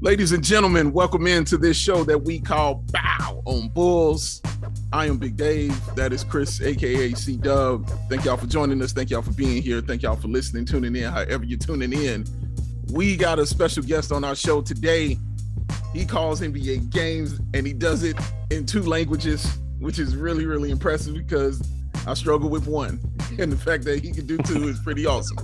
Ladies and gentlemen, welcome into this show that we call Bow on Bulls. I am Big Dave. That is Chris, aka C Dub. Thank y'all for joining us. Thank y'all for being here. Thank y'all for listening, tuning in, however you're tuning in. We got a special guest on our show today. He calls NBA games and he does it in two languages, which is really, really impressive because I struggle with one. And the fact that he can do two is pretty awesome.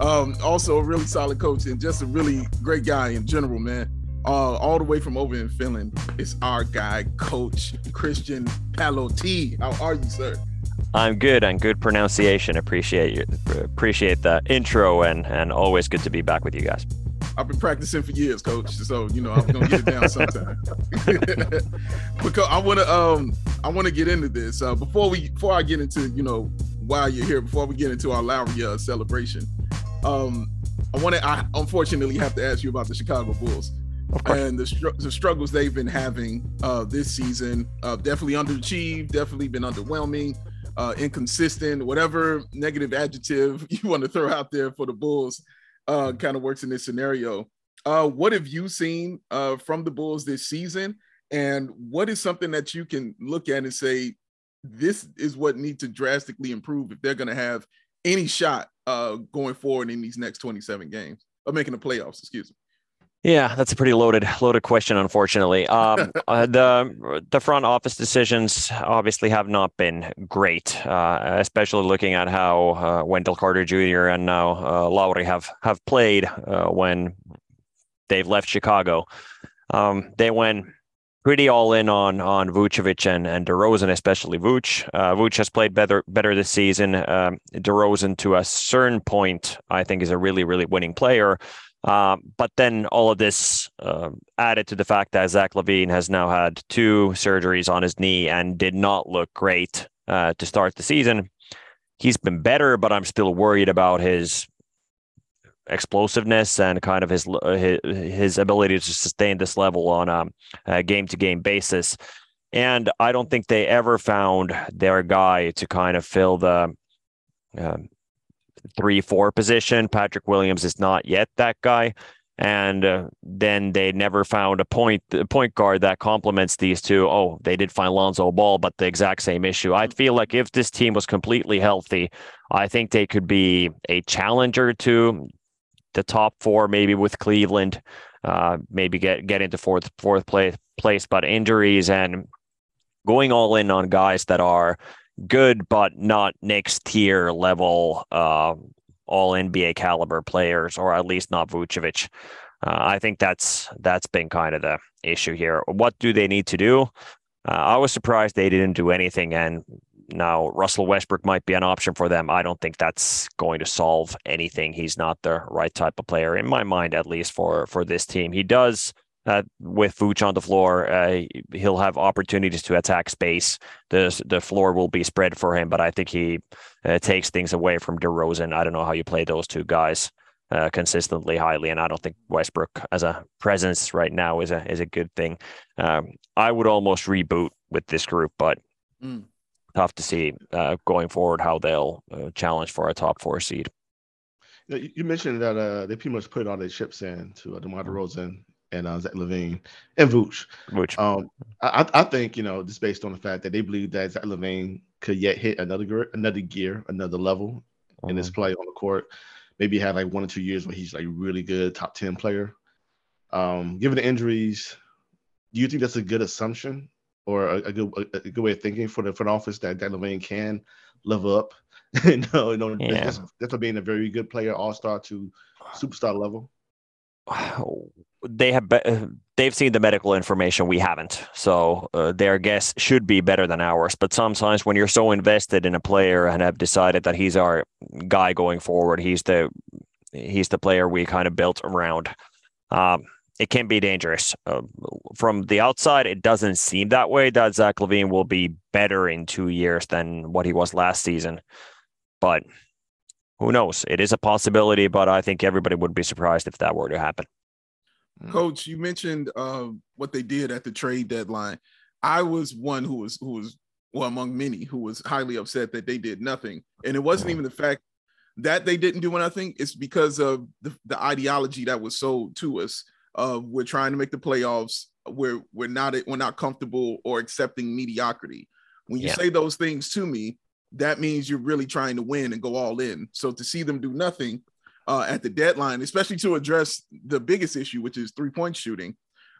Um, also a really solid coach and just a really great guy in general, man. Uh, all the way from over in Finland, it's our guy, Coach Christian Palotti. How are you, sir? I'm good and good pronunciation. Appreciate you. Appreciate the intro and and always good to be back with you guys. I've been practicing for years, coach. So you know I'm gonna get it down sometime. because I wanna um I wanna get into this. Uh, before we before I get into, you know, why you're here, before we get into our Lauri uh, celebration, um, I wanna I unfortunately have to ask you about the Chicago Bulls and the, str- the struggles they've been having uh, this season. Uh, definitely underachieved, definitely been underwhelming, uh, inconsistent, whatever negative adjective you want to throw out there for the Bulls uh, kind of works in this scenario. Uh, what have you seen uh, from the Bulls this season? And what is something that you can look at and say, this is what needs to drastically improve if they're going to have any shot uh, going forward in these next 27 games of making the playoffs, excuse me? Yeah, that's a pretty loaded loaded question. Unfortunately, um, uh, the the front office decisions obviously have not been great, uh, especially looking at how uh, Wendell Carter Jr. and now uh, Lauri have have played uh, when they've left Chicago. Um, they went pretty all in on on Vucevic and and DeRozan, especially Vuce. Uh, Vuce has played better better this season. Um, DeRozan, to a certain point, I think is a really really winning player. Um, but then all of this uh, added to the fact that Zach LaVine has now had two surgeries on his knee and did not look great uh, to start the season. He's been better, but I'm still worried about his explosiveness and kind of his his, his ability to sustain this level on a game to game basis. And I don't think they ever found their guy to kind of fill the um, three four position. Patrick Williams is not yet that guy, and uh, then they never found a point a point guard that complements these two. Oh, they did find Lonzo Ball, but the exact same issue. I feel like if this team was completely healthy, I think they could be a challenger to the top four, maybe with Cleveland, uh, maybe get get into fourth fourth place place. But injuries and going all in on guys that are good, but not next tier level, uh, all NBA caliber players, or at least not Vucevic. Uh, I think that's that's been kind of the issue here. What do they need to do? Uh, I was surprised they didn't do anything, and now Russell Westbrook might be an option for them. I don't think that's going to solve anything. He's not the right type of player in my mind, at least for for this team. He does uh, with Vooch on the floor, uh, he'll have opportunities to attack space. The the floor will be spread for him, but I think he uh, takes things away from DeRozan. I don't know how you play those two guys uh, consistently highly, and I don't think Westbrook as a presence right now is a is a good thing. Um, I would almost reboot with this group, but mm. Tough to see uh, going forward how they'll uh, challenge for a top four seed. You mentioned that uh, they pretty much put all their chips in to uh, DeMar DeRozan and uh, Zach LaVine and Vooch. Vooch. Um, I, I think you know just based on the fact that they believe that Zach LaVine could yet hit another gear, another gear, another level in his mm-hmm. play on the court. Maybe have like one or two years where he's like really good, top ten player. Um, given the injuries, do you think that's a good assumption or a, a good a, a, good way of thinking for the front office that Zach LaVine can level up? no, no, yeah. that's, that's being a very good player, all star to superstar level they have be- they've seen the medical information we haven't so uh, their guess should be better than ours but sometimes when you're so invested in a player and have decided that he's our guy going forward he's the he's the player we kind of built around um, it can be dangerous uh, from the outside it doesn't seem that way that zach LaVine will be better in two years than what he was last season but who knows it is a possibility but i think everybody would be surprised if that were to happen Mm. Coach, you mentioned uh, what they did at the trade deadline. I was one who was who was well among many who was highly upset that they did nothing, and it wasn't even the fact that they didn't do anything. It's because of the, the ideology that was sold to us of we're trying to make the playoffs. We're we're not we're not comfortable or accepting mediocrity. When you yeah. say those things to me, that means you're really trying to win and go all in. So to see them do nothing uh, at the deadline, especially to address the biggest issue, which is three point shooting,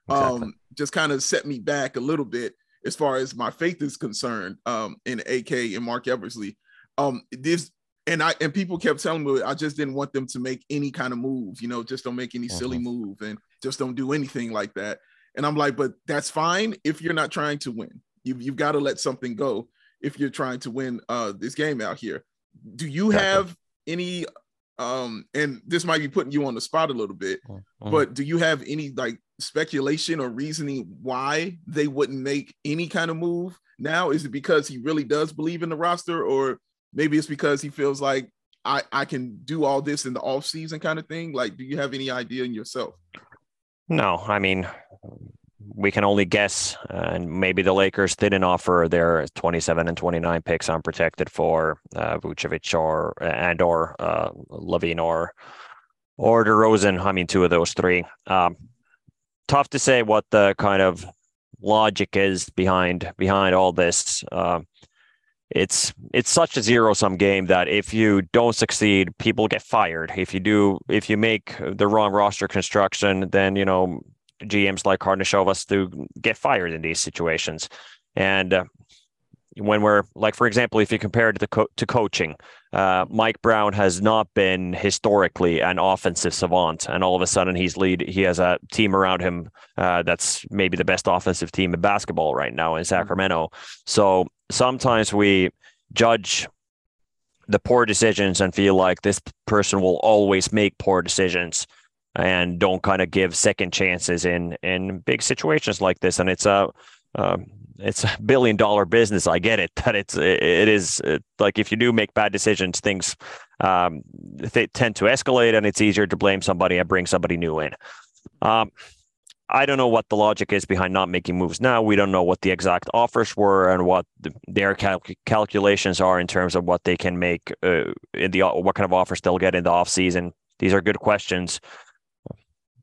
exactly. um, just kind of set me back a little bit as far as my faith is concerned um, in AK and Marc Eversley. Um, this and I and people kept telling me I just didn't want them to make any kind of move, you know, just don't make any mm-hmm. silly move and just don't do anything like that. And I'm like, but that's fine if you're not trying to win. You've, you've got to let something go if you're trying to win uh, this game out here. Do you have any um and this might be putting you on the spot a little bit mm-hmm. but do you have any like speculation or reasoning why they wouldn't make any kind of move now is it because he really does believe in the roster or maybe it's because he feels like i i can do all this in the off season kind of thing like do you have any idea in yourself no i mean we can only guess, uh, and maybe the Lakers didn't offer their 27 and 29 picks unprotected for uh, Vucevic or and or uh, LaVine or or DeRozan. I mean, two of those three. Um, tough to say what the kind of logic is behind behind all this. Uh, it's it's such a zero sum game that if you don't succeed, people get fired. If you do, if you make the wrong roster construction, then you know GMs like Karnisovas to get fired in these situations. And uh, when we're like, for example, if you compare it to, co- to coaching, uh, Mike Brown has not been historically an offensive savant, and all of a sudden he's lead. He has a team around him uh, that's maybe the best offensive team in basketball right now in Sacramento. So sometimes we judge the poor decisions and feel like this person will always make poor decisions and don't kind of give second chances in in big situations like this. And it's a uh, it's a billion dollar business. I get it that it's it, it is it, like if you do make bad decisions, things um, they tend to escalate, and it's easier to blame somebody and bring somebody new in. Um, I don't know what the logic is behind not making moves now. We don't know what the exact offers were and what the, their cal- calculations are in terms of what they can make uh, in the what kind of offers they'll get in the off season. These are good questions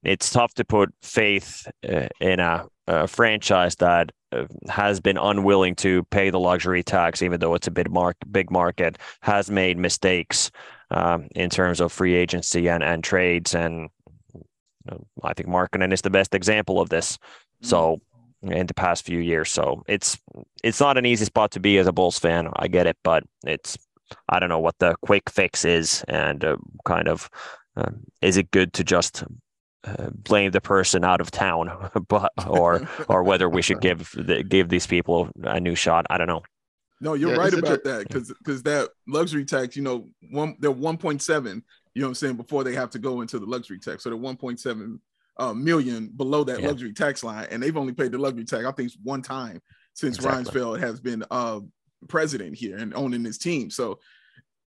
it's tough to put faith uh, in a, a, franchise that uh, has been unwilling to pay the luxury tax, even though it's a big, mark, big market, has made mistakes um, in terms of free agency and, and trades. And I think Markkanen is the best example of this. Mm-hmm. So in the past few years, so it's it's not an easy spot to be as a Bulls fan. I get it, but it's I don't know what the quick fix is, and uh, kind of uh, is it good to just blame the person out of town, but or or whether we should give the, give these people a new shot. I don't know. No, you're yeah, right about that because because that luxury tax, you know, one they're 1.7. You know what I'm saying before they have to go into the luxury tax, so they're 1.7 uh, million below that yeah. luxury tax line, and they've only paid the luxury tax I think one time since exactly. Reinsdorf has been uh, president here and owning his team. So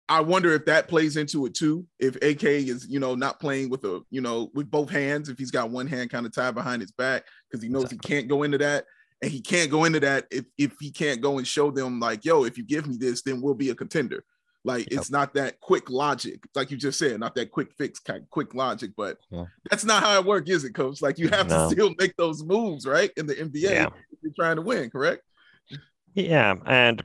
I wonder if that plays into it too. If AK is, you know, not playing with a, you know, with both hands, if he's got one hand kind of tied behind his back because he knows exactly. he can't go into that, and he can't go into that if if he can't go and show them like, yo, if you give me this, then we'll be a contender. Like yep. it's not that quick logic, like you just said, not that quick fix, kind of quick logic. But yeah. that's not how it works, is it, Coach? Like you have no. to still make those moves, right? In the NBA, yeah. you're trying to win, correct? Yeah, and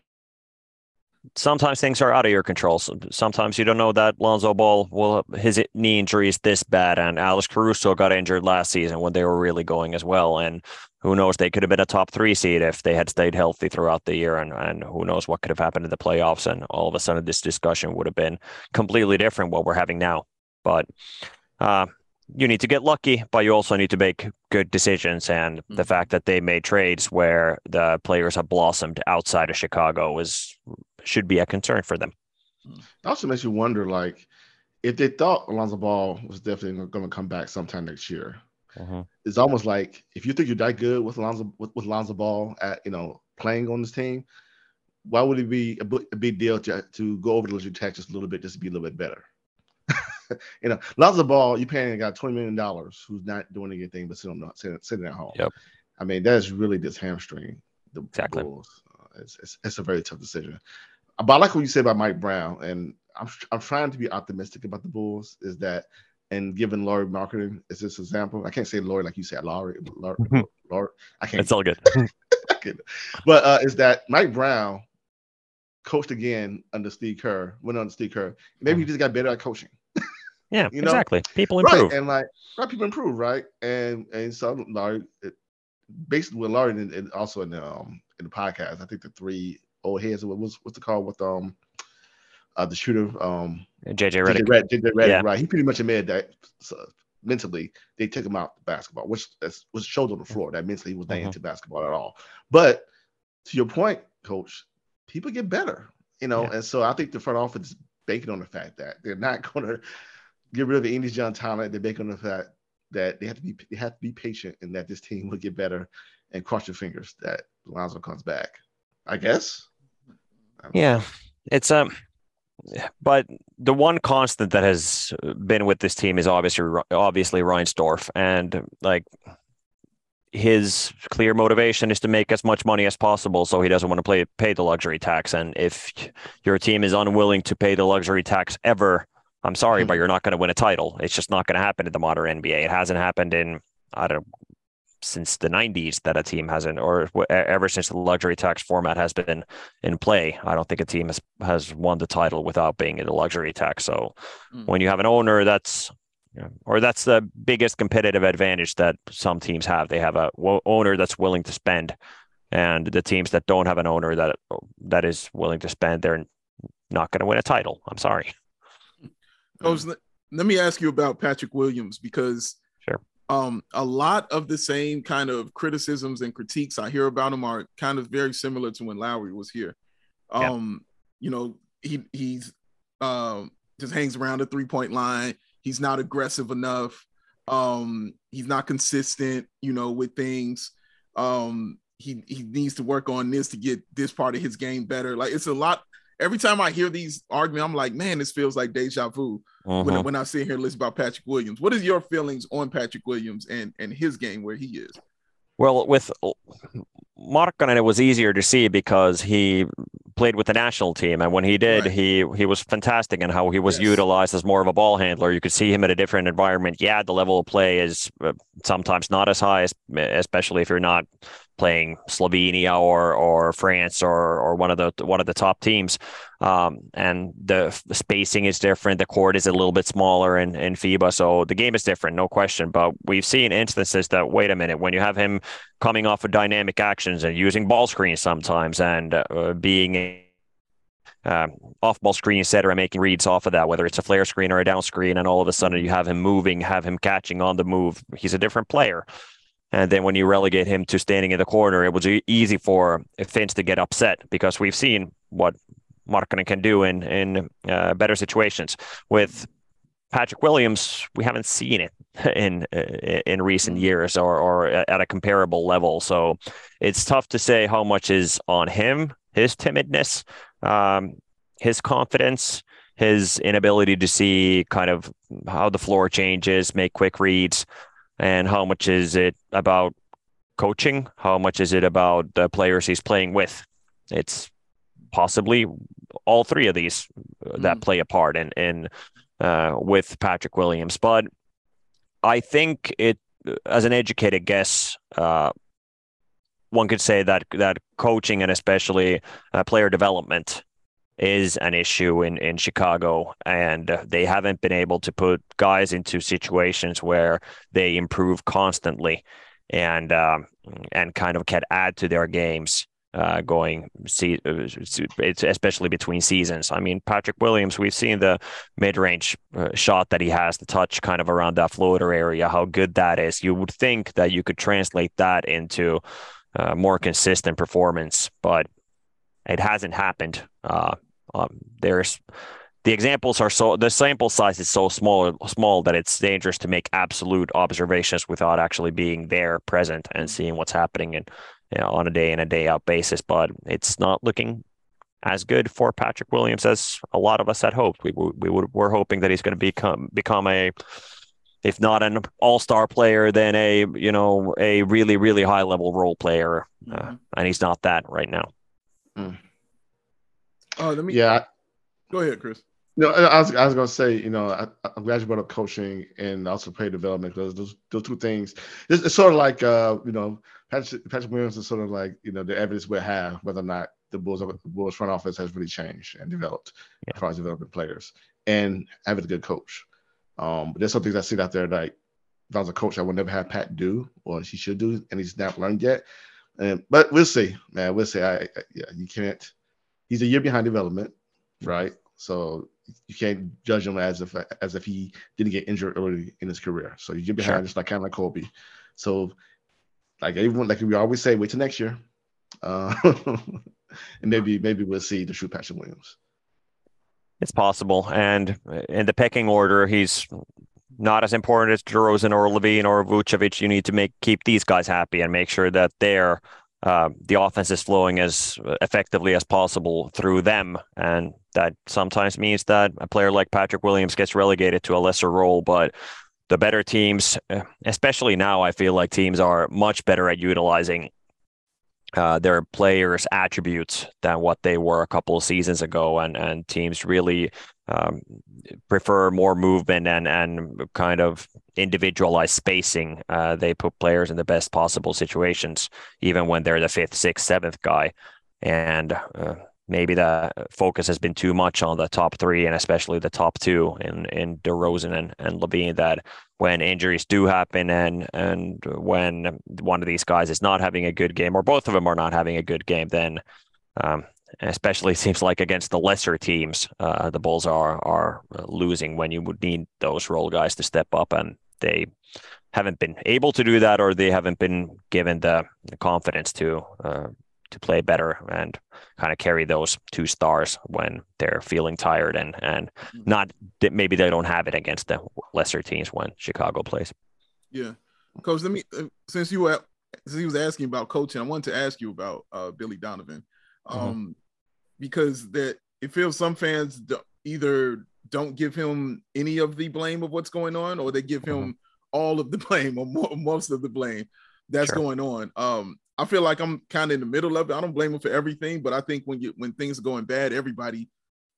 sometimes things are out of your control. Sometimes you don't know that Lonzo Ball will his knee injury is this bad, and Alex Caruso got injured last season when they were really going as well. And who knows? They could have been a top three seed if they had stayed healthy throughout the year, and and who knows what could have happened in the playoffs? And all of a sudden, this discussion would have been completely different what we're having now. But uh, you need to get lucky, but you also need to make good decisions. And mm-hmm. the fact that they made trades where the players have blossomed outside of Chicago is should be a concern for them. It also makes you wonder, like, if they thought Alonzo Ball was definitely going to come back sometime next year, uh-huh. it's almost like if you think you're that good with Alonzo with, with Alonzo Ball at you know playing on this team, why would it be a, a big deal to, to go over the luxury tax just a little bit just to be a little bit better? you know, Lonzo Ball, you're paying a guy twenty million dollars who's not doing anything but sitting sitting, sitting at home. Yep. I mean, that's really just hamstring the exactly. Bulls. Uh, it's, it's, it's a very tough decision. But I like what you said about Mike Brown, and I'm I'm trying to be optimistic about the Bulls. Is that and given Laurie Markkanen is this example. I can't say Laurie like you said, Laurie. Laurie, mm-hmm. I can't. It's all good. but uh, is that Mike Brown coached again under Steve Kerr, went under Steve Kerr. Maybe mm-hmm. he just got better at coaching. yeah, you know? exactly. People improve. Right. And like right, people improve, right? And and so Lauri it, basically with Laurie and, and, also in the um in the podcast, I think the three old heads, what was what's the call with um uh, the shooter, um, JJ Redick. JJ Redick, yeah. right? He pretty much admitted that so mentally they took him out of basketball, which was showed on the floor that mentally he was not mm-hmm. into basketball at all. But to your point, coach, people get better, you know, yeah. and so I think the front office is banking on the fact that they're not going to get rid of English John talent. They're banking on the fact that they have to be they have to be patient and that this team will get better and cross your fingers that Lonzo comes back. I guess. Yeah, it's um but the one constant that has been with this team is obviously obviously Reinsdorf, and like his clear motivation is to make as much money as possible, so he doesn't want to play, pay the luxury tax. And if your team is unwilling to pay the luxury tax ever, I'm sorry, mm-hmm. but you're not going to win a title. It's just not going to happen in the modern NBA. It hasn't happened in I don't since the 90s that a team hasn't, or ever since the luxury tax format has been in play. I don't think a team has, has won the title without being in the luxury tax. So mm. when you have an owner that's, or that's the biggest competitive advantage that some teams have. They have a owner that's willing to spend, and the teams that don't have an owner that that is willing to spend, they're not going to win a title. I'm sorry. Coach, let me ask you about Patrick Williams because um, a lot of the same kind of criticisms and critiques I hear about him are kind of very similar to when Lauri was here. Um, yeah. you know, he he's um just hangs around the three point line. He's not aggressive enough. Um, he's not consistent, you know, with things. Um, he he needs to work on this to get this part of his game better. Like it's a lot every time I hear these arguments, I'm like, man, this feels like deja vu uh-huh. when, when I sit here and listen about Patrick Williams. What is your feelings on Patrick Williams and and his game where he is? Well, with Markkanen, it was easier to see because he played with the national team, and when he did, right. he he was fantastic in how he was yes. utilized as more of a ball handler. You could see him in a different environment. Yeah, the level of play is uh, sometimes not as high, especially if you're not playing Slovenia or or France or or one of the one of the top teams. Um, and the, spacing is different. The court is a little bit smaller in, in FIBA, so the game is different, no question. But we've seen instances that wait a minute when you have him coming off of dynamic actions and using ball screens sometimes and uh, being a uh, off ball screen and making reads off of that, whether it's a flare screen or a down screen, and all of a sudden you have him moving, have him catching on the move. He's a different player. And then when you relegate him to standing in the corner, it was easy for Finns to get upset because we've seen what Markkanen can do in in uh, better situations. With Patrick Williams, we haven't seen it in uh, in recent mm-hmm. years or or at a comparable level. So it's tough to say how much is on him, his timidness, um, his confidence, his inability to see kind of how the floor changes, make quick reads and how much is it about coaching? How much is it about the players he's playing with? It's possibly all three of these mm. that play a part in in uh, with Patrick Williams, but I think it as an educated guess. Uh, one could say that that coaching and especially uh, player development is an issue in, in Chicago, and they haven't been able to put guys into situations where they improve constantly and um, and kind of can add to their games uh, going see especially between seasons. I mean, Patrick Williams, we've seen the mid-range uh, shot that he has, the touch kind of around that floater area, how good that is. You would think that you could translate that into uh, more consistent performance, but it hasn't happened. Um, there's the examples are so the sample size is so small small that it's dangerous to make absolute observations without actually being there present and seeing what's happening and you know, on a day in a day out basis. But it's not looking as good for Patrick Williams as a lot of us had hoped. We we would, we're hoping that he's going to become become a if not an all-star player, then a you know a really really high level role player, uh, mm-hmm. uh, and he's not that right now. Mm. Oh, let me. Yeah. Go ahead, Chris. No, I was, I was gonna say, you know, I, am glad you brought up coaching and also player development because those those two things. It's, it's sort of like, uh, you know, Patrick, Patrick Williams is sort of like, you know, the evidence we have whether or not the Bulls the Bulls front office has really changed and developed yeah. as far as developing players and having a good coach. Um, but there's some things I see out there like if I was a coach, I would never have Pat do or he should do, and he's not learned yet. And but we'll see, man. We'll see. I, I yeah, you can't. He's a year behind development, right? So you can't judge him as if as if he didn't get injured early in his career. So you get behind, sure. just like kind of like Kobe. So like everyone, like we always say, wait till next year, uh, and maybe maybe we'll see the true Patrick Williams. It's possible, and in the pecking order, he's not as important as DeRozan or LaVine or Vucevic. You need to make keep these guys happy and make sure that they're uh, the offense is flowing as effectively as possible through them. And that sometimes means that a player like Patrick Williams gets relegated to a lesser role. But the better teams, uh, especially now, I feel like teams are much better at utilizing uh, their players' attributes than what they were a couple of seasons ago, and and teams really um, prefer more movement and and kind of individualized spacing. Uh, they put players in the best possible situations, even when they're the fifth, sixth, seventh guy, and uh, maybe the focus has been too much on the top three and especially the top two in in DeRozan and, and LaVine that when injuries do happen and and when one of these guys is not having a good game or both of them are not having a good game then um, especially seems like against the lesser teams uh, the Bulls are are losing when you would need those role guys to step up and they haven't been able to do that or they haven't been given the, the confidence to uh, to play better and kind of carry those two stars when they're feeling tired and and mm-hmm. not that maybe they don't have it against the lesser teams when Chicago plays. Yeah, coach. Let me uh, since you were since he was asking about coaching, I wanted to ask you about uh, Billy Donovan, mm-hmm. um, mm-hmm. because that it feels some fans either don't give him any of the blame of what's going on, or they give him mm-hmm. all of the blame or most of the blame that's sure. going on. Um, I feel like I'm kind of in the middle of it. I don't blame him for everything, but I think when you when things are going bad, everybody,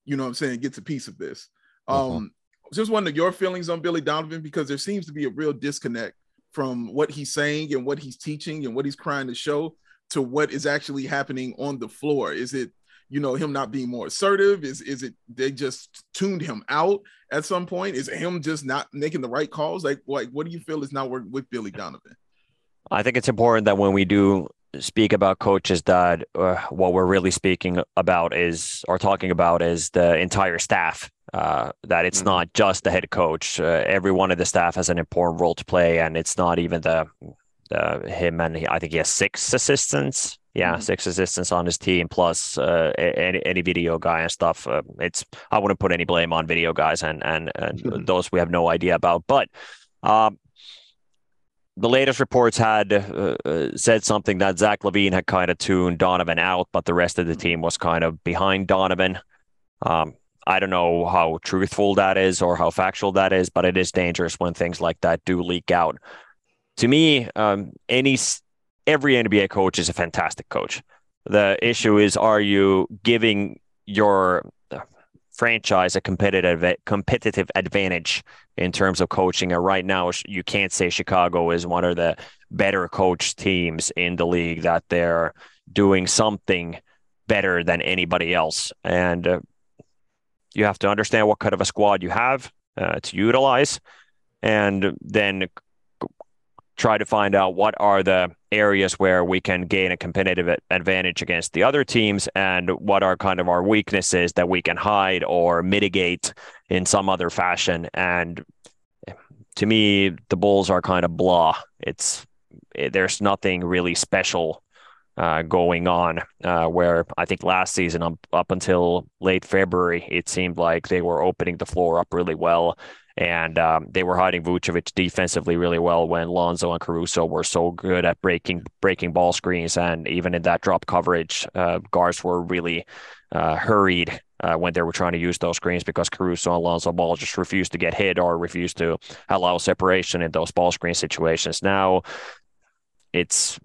you know what I'm saying, gets a piece of this. Uh-huh. Um, just wonder your feelings on Billy Donovan because there seems to be a real disconnect from what he's saying and what he's teaching and what he's trying to show to what is actually happening on the floor. Is it, you know, him not being more assertive? Is is it they just tuned him out at some point? Is it him just not making the right calls? Like, like what do you feel is not working with Billy Donovan? I think it's important that when we do speak about coaches, that uh, what we're really speaking about is or talking about is the entire staff. Uh, that it's mm-hmm. not just the head coach. Uh, every one of the staff has an important role to play, and it's not even the, the him and he, I think he has six assistants. Yeah, mm-hmm. six assistants on his team plus uh, any, any video guy and stuff. Uh, it's I wouldn't put any blame on video guys and and, and mm-hmm. those we have no idea about, but. Um, the latest reports had uh, uh, said something that Zach LaVine had kind of tuned Donovan out, but the rest of the team was kind of behind Donovan. Um, I don't know how truthful that is or how factual that is, but it is dangerous when things like that do leak out. To me, um, any every NBA coach is a fantastic coach. The issue is, are you giving your franchise a competitive competitive advantage in terms of coaching. And right now, you can't say Chicago is one of the better coached teams in the league. That they're doing something better than anybody else, and uh, you have to understand what kind of a squad you have uh, to utilize, and then try to find out what are the areas where we can gain a competitive advantage against the other teams and what are kind of our weaknesses that we can hide or mitigate in some other fashion. And to me the bulls are kind of blah. It's it, eh, there's nothing really special uh, going on uh, where I think last season up, up until late February, it seemed like they were opening the floor up really well and um, they were hiding Vucevic defensively really well when Lonzo and Caruso were so good at breaking breaking ball screens, and even in that drop coverage, uh, guards were really uh, hurried uh, when they were trying to use those screens because Caruso and Lonzo Ball just refused to get hit or refused to allow separation in those ball screen situations. Now it's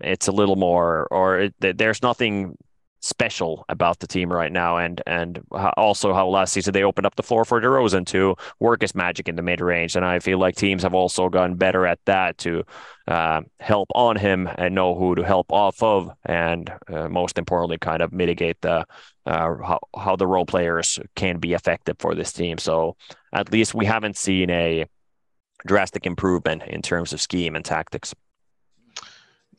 it's a little more, or it, there's nothing special about the team right now, and and also how last season they opened up the floor for DeRozan to work his magic in the mid range, and I feel like teams have also gotten better at that to uh, help on him and know who to help off of, and uh, most importantly, kind of mitigate the uh, how how the role players can be effective for this team. So at least we haven't seen a drastic improvement in terms of scheme and tactics.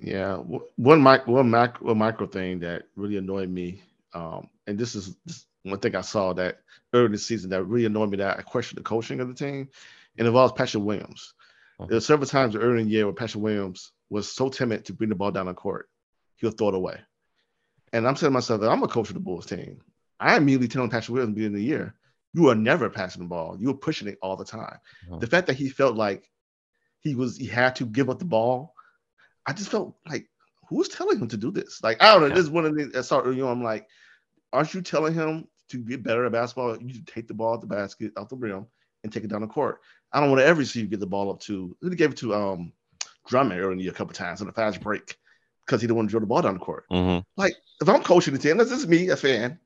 Yeah, one mic, one macro, one micro thing that really annoyed me, um, and this is one thing I saw that early in the season that really annoyed me that I questioned the coaching of the team, and involves Patrick Williams. Uh-huh. There were several times early in the year where Patrick Williams was so timid to bring the ball down the court, he'll throw it away. And I'm saying to myself, I'm a coach of the Bulls team. I immediately telling Patrick Williams beginning of the year, you are never passing the ball. You're pushing it all the time. Uh-huh. The fact that he felt like he was he had to give up the ball I just felt like who's telling him to do this? Like I don't know. Yeah. This is one of the I saw you know I'm like, aren't you telling him to get better at basketball? You take the ball at the basket, out the rim, and take it down the court. I don't want to ever see you get the ball up to. He gave it to um Drummond earlier a couple times on a fast break because he didn't want to drill the ball down the court. Mm-hmm. Like if I'm coaching the team, this is me, a fan.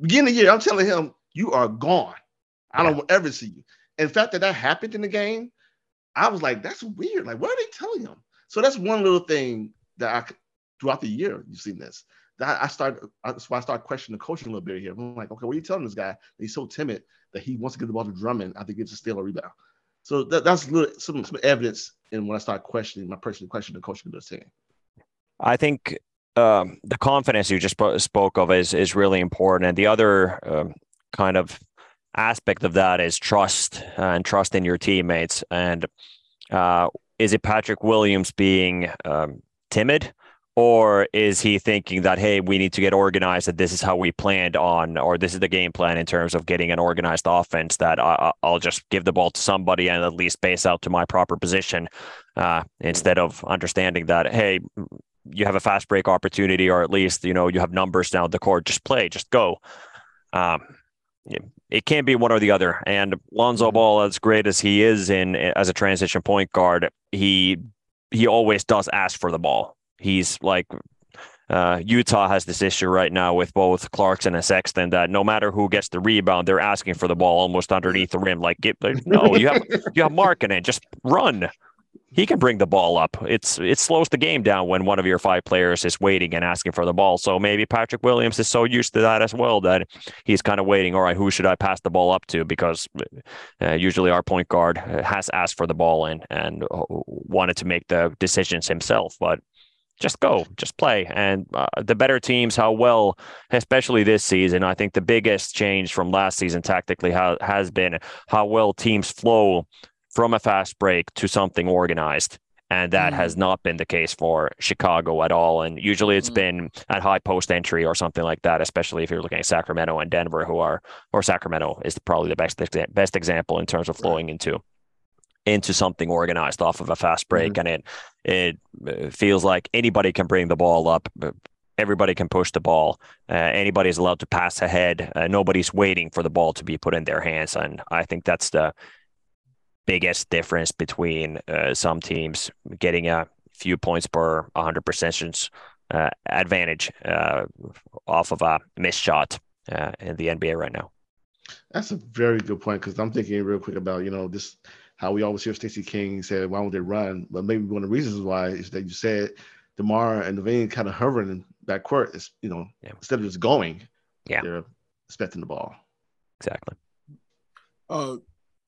Beginning of the year, I'm telling him you are gone. I don't ever see you. In fact, that that happened in the game, I was like, that's weird. Like, what are they telling him? So that's one little thing that I throughout the year you've seen this. That I start that's why I started questioning the coaching a little bit here. I'm like, okay, what are you telling this guy? he's so timid that he wants to get the ball to Drummond I think it's a steal or rebound. So that, that's little, some some evidence in when I start questioning my personal question the coaching of this team. I think um, the confidence you just spoke of is is really important, and the other um, kind of aspect of that is trust and trust in your teammates. And uh, is it Patrick Williams being um, timid? Or is he thinking that, hey, we need to get organized, that this is how we planned on, or this is the game plan in terms of getting an organized offense that I, will just give the ball to somebody and at least base out to my proper position uh, instead of understanding that, hey, you have a fast break opportunity, or at least, you know, you have numbers down the court, just play, just go. Um, it can't be one or the other. And Lonzo mm-hmm. Ball, as great as he is in as a transition point guard, he he always does ask for the ball. He's like uh, Utah has this issue right now with both Clarkson and Sexton that no matter who gets the rebound, they're asking for the ball almost underneath the rim. Like, get, no, you have you have Markkanen, just run he can bring the ball up. It's it slows the game down when one of your five players is waiting and asking for the ball. So maybe Patrick Williams is so used to that as well that he's kind of waiting. All right, who should I pass the ball up to? Because uh, usually our point guard has asked for the ball and and wanted to make the decisions himself, but. Just go, just play. And uh, the better teams, how well, especially this season, I think the biggest change from last season tactically how, has been how well teams flow from a fast break to something organized. And that mm. has not been the case for Chicago at all. And usually it's mm. been at high post entry or something like that, especially if you're looking at Sacramento and Denver, who are, or Sacramento is probably the best, best example in terms of flowing right. into into something organized off of a fast break mm-hmm. and it it feels like anybody can bring the ball up everybody can push the ball uh, anybody's allowed to pass ahead uh, nobody's waiting for the ball to be put in their hands and i think that's the biggest difference between uh, some teams getting a few points per 100 possessions uh, advantage uh, off of a missed shot uh, in the NBA right now. That's a very good point because I'm thinking real quick about you know this how we always hear Stacey King say why won't they run, but maybe one of the reasons why is that you said Demar and LaVine kind of hovering in that court is you know yeah. instead of just going, yeah, they're expecting the ball. Exactly. Uh,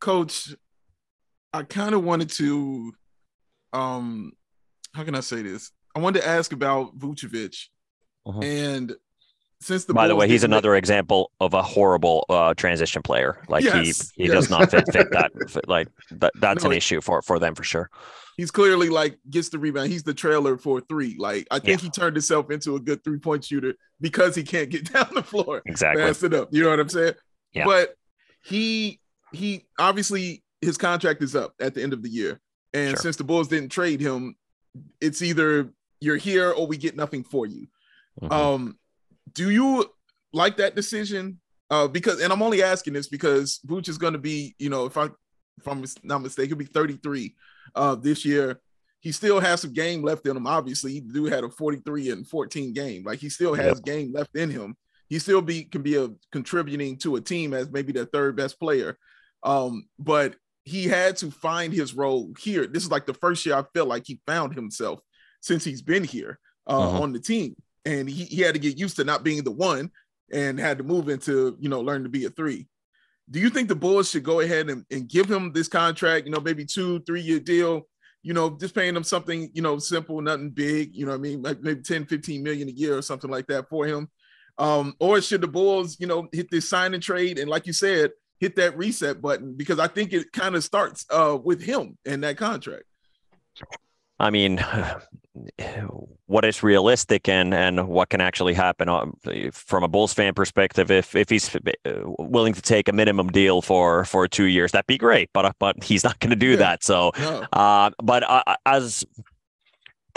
Coach, I kind of wanted to, um, how can I say this? I wanted to ask about Vucevic, uh-huh. and since the by Bulls the way, he's another make... example of a horrible uh, transition player. Like yes, he he yes. does not fit fit that. Fit, like that, that's no, an issue for for them for sure. He's clearly like gets the rebound. He's the trailer for three. Like I think yeah. he turned himself into a good three point shooter because he can't get down the floor. Exactly. Pass it up. You know what I'm saying? Yeah. But he he obviously his contract is up at the end of the year. And sure. since the Bulls didn't trade him, it's either you're here or we get nothing for you. Mm-hmm. Um, do you like that decision? Uh, because and I'm only asking this because Vooch is going to be, you know, if I if I'm not mistaken, he'll be 33 uh, this year. he still has some game left in him. Obviously, he do had a 43 and 14 game. Like he still has yep. game left in him. He still be can be a contributing to a team as maybe their third best player. Um, but he had to find his role here. This is like the first year I felt like he found himself since he's been here uh, uh-huh. on the team. And he, he had to get used to not being the one and had to move into, you know, learn to be a three. Do you think the Bulls should go ahead and, and give him this contract, you know, maybe two, three year deal, you know, just paying him something, you know, simple, nothing big, you know I mean? Like maybe 10, 15 million a year or something like that for him. Um, or should the Bulls, you know, hit this sign and trade and like you said, hit that reset button because I think it kind of starts uh, with him and that contract. I mean, what is realistic and and what can actually happen uh, from a Bulls fan perspective? If if he's uh, willing to take a minimum deal for for two years, that'd be great. But but he's not going to do yeah. that. So, no. uh, but uh, as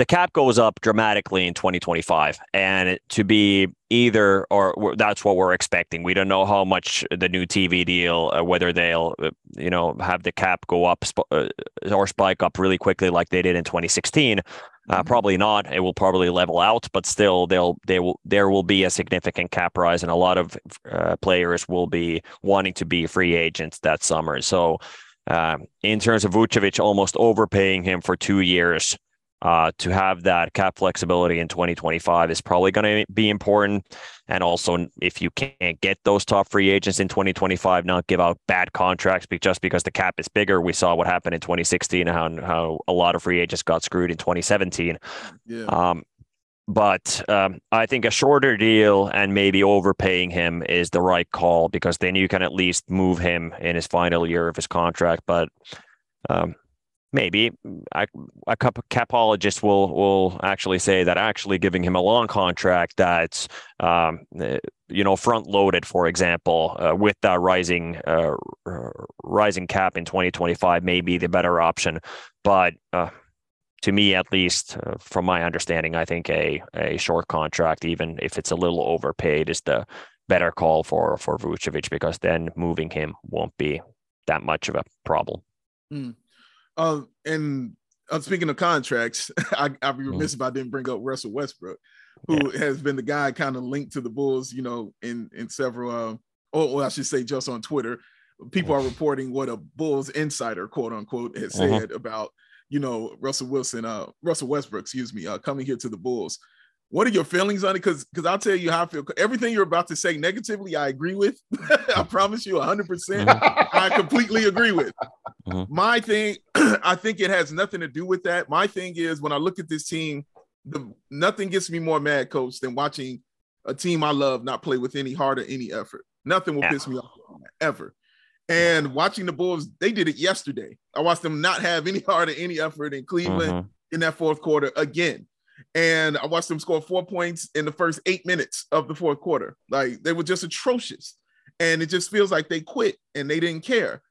the cap goes up dramatically in 2025 and to be either or that's what we're expecting. We don't know how much the new tv deal uh, whether they'll uh, you know have the cap go up sp- uh, or spike up really quickly like they did in 2016 uh, mm-hmm. probably not. It will probably level out but still they'll they will there will be a significant cap rise and a lot of uh, players will be wanting to be free agents that summer. So um, in terms of Vucevic almost overpaying him for two years uh, to have that cap flexibility in 2025 is probably going to be important. And also, if you can't get those top free agents in 2025, not give out bad contracts just because the cap is bigger. We saw what happened in 2016, how, how a lot of free agents got screwed in 2017. Yeah. Um, but um, I think a shorter deal and maybe overpaying him is the right call because then you can at least move him in his final year of his contract. But um, maybe. A, a capologist will will actually say that actually giving him a long contract that's um, eh, you know front loaded for example uh, with that rising uh, rising cap in 2025 may be the better option. But uh, to me at least uh, from my understanding i think a a short contract even if it's a little overpaid is the better call for for Vucevic because then moving him won't be that much of a problem. Mm. Um, and uh, speaking of contracts, I, I'd be remiss mm-hmm. if I didn't bring up Russell Westbrook, who yeah. has been the guy kind of linked to the Bulls, you know, in in several. Uh, or well, I should say, just on Twitter, people are reporting what a Bulls insider, quote unquote, has mm-hmm. said about you know Russell Wilson, uh, Russell Westbrook, excuse me, uh, coming here to the Bulls. What are your feelings on it? Because because I'll tell you how I feel. Everything you're about to say negatively, I agree with. I promise you, 100. percent mm-hmm. I completely agree with. Mm-hmm. My thing, I think it has nothing to do with that. My thing is when I look at this team, the nothing gets me more mad, coach, than watching a team I love not play with any heart or any effort. Nothing will yeah. piss me off ever. And watching the Bulls, they did it yesterday. I watched them not have any heart or any effort in Cleveland mm-hmm. in that fourth quarter again and I watched them score four points in the first eight minutes of the fourth quarter. Like they were just atrocious. And it just feels like they quit and they didn't care.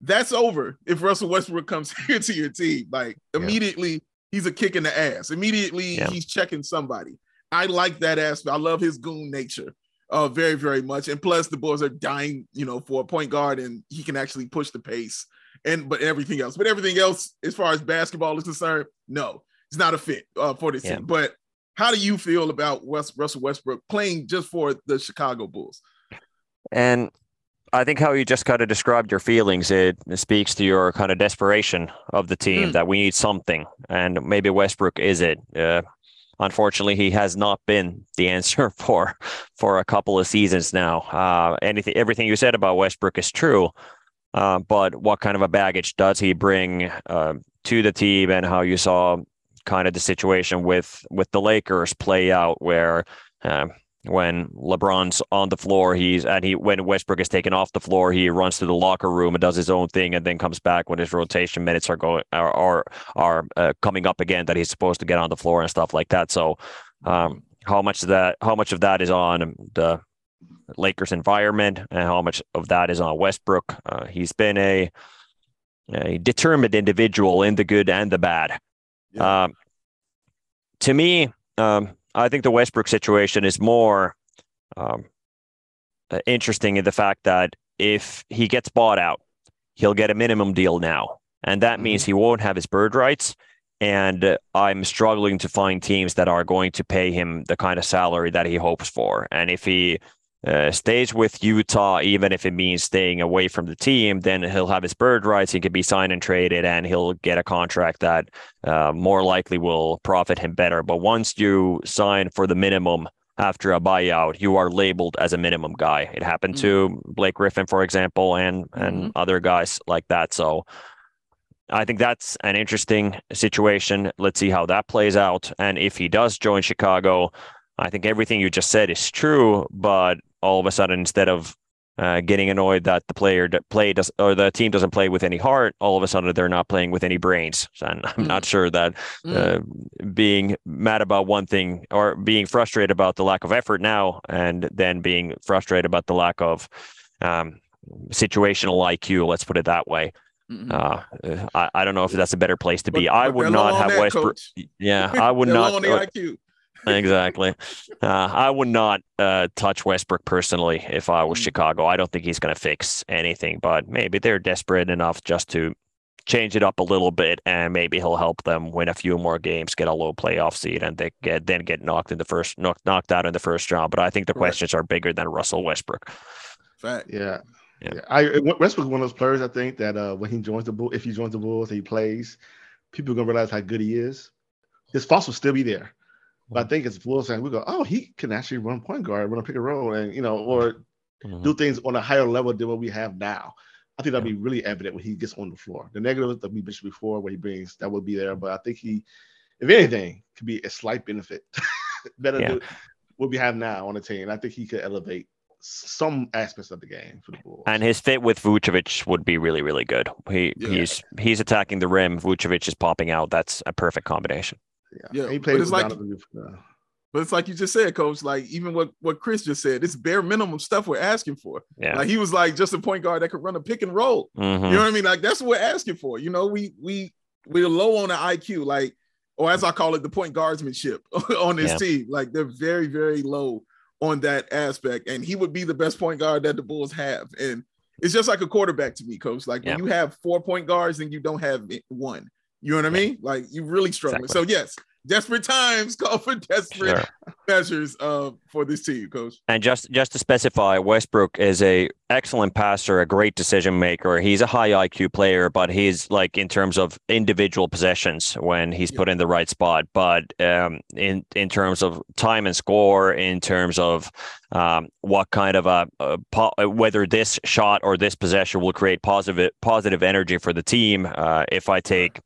That's over if Russell Westbrook comes here to your team. Like immediately, yeah. he's a kick in the ass. Immediately, yeah. he's checking somebody. I like that aspect. I love his goon nature uh, very, very much. And plus, the Bulls are dying, you know, for a point guard, and he can actually push the pace and but everything else. But everything else, as far as basketball is concerned, no it's not a fit uh, for this yeah. team. But how do you feel about West, Russell Westbrook playing just for the Chicago Bulls? And I think how you just kind of described your feelings, it speaks to your kind of desperation of the team mm. that we need something, and maybe Westbrook is it. Uh, unfortunately, he has not been the answer for for a couple of seasons now. Uh, anything, everything you said about Westbrook is true, uh, but what kind of a baggage does he bring uh, to the team, and how you saw kind of the situation with with the Lakers play out where uh, when LeBron's on the floor, he's and he when Westbrook is taken off the floor, he runs to the locker room and does his own thing, and then comes back when his rotation minutes are going are are, are uh, coming up again that he's supposed to get on the floor and stuff like that. So, um, how much of that how much of that is on the Lakers environment, and how much of that is on Westbrook? Uh, he's been a, a determined individual in the good and the bad. Yeah. Um, to me, um, I think the Westbrook situation is more um, uh, interesting in the fact that if he gets bought out, he'll get a minimum deal now. And that mm-hmm. means he won't have his bird rights. and I'm struggling to find teams that are going to pay him the kind of salary that he hopes for. And if he uh, stays with Utah, even if it means staying away from the team, then he'll have his bird rights. He can be signed and traded, and he'll get a contract that uh, more likely will profit him better. But once you sign for the minimum after a buyout, you are labeled as a minimum guy. It happened mm-hmm. to Blake Griffin, for example, and and mm-hmm. other guys like that. So I think that's an interesting situation. Let's see how that plays out. And if he does join Chicago, I think everything you just said is true. But all of a sudden, instead of uh, getting annoyed that the player play does or the team doesn't play with any heart, all of a sudden they're not playing with any brains. And I'm mm. not sure that mm. uh, being mad about one thing or being frustrated about the lack of effort now, and then being frustrated about the lack of um, situational IQ, let's put it that way, Mm-hmm. Uh, I, I don't know if that's a better place to be. But, I would not have Westbrook. Yeah, I would not. Exactly. Uh, I would not uh, touch Westbrook personally if I was mm-hmm. Chicago. I don't think he's going to fix anything, but maybe they're desperate enough just to change it up a little bit, and maybe he'll help them win a few more games, get a low playoff seed, and they get then get knocked in the first knocked knocked out in the first round. But I think the right. questions are bigger than Russell Westbrook. Fact. Yeah. Yeah. yeah. I Westbrook's one of those players I think that uh, when he joins the bull, if he joins the Bulls, and he plays, people are gonna realize how good he is. His spots will still be there, but I think as Bulls fans, we go, oh, he can actually run point guard, run a pick and roll, and you know, or mm-hmm. do things on a higher level than what we have now. I think that'll yeah. be really evident when he gets on the floor. The negatives that we mentioned before, what he brings, that will be there. But I think he, if anything, could be a slight benefit better yeah. than what we have now on the team. I think he could elevate some aspects of the game for the Bulls. And his fit with Vucevic would be really, really good. He yeah. he's he's attacking the rim. Vucevic is popping out. That's a perfect combination. Yeah, yeah. He plays it's like, but it's like you just said, Coach. Like even what what Chris just said, it's bare minimum stuff we're asking for. Yeah. Like he was like just a point guard that could run a pick and roll. Mm-hmm. You know what I mean? Like that's what we're asking for. You know, we we we're low on the IQ, like or as I call it, the point guardsmanship on this yeah. team. Like they're very very low on that aspect. And he would be the best point guard that the Bulls have. And it's just like a quarterback to me, coach. Like yeah. when you have four point guards and you don't have one, you know what I mean? Like you really struggle. Exactly. So yes, desperate times call for desperate sure. measures uh, for this team, coach. And just just to specify, Westbrook is a excellent passer, a great decision maker. He's a high IQ player, but he's like in terms of individual possessions when he's yeah. put in the right spot. But um, in in terms of time and score, in terms of um, what kind of a, a po- whether this shot or this possession will create positive positive energy for the team. Uh, if I take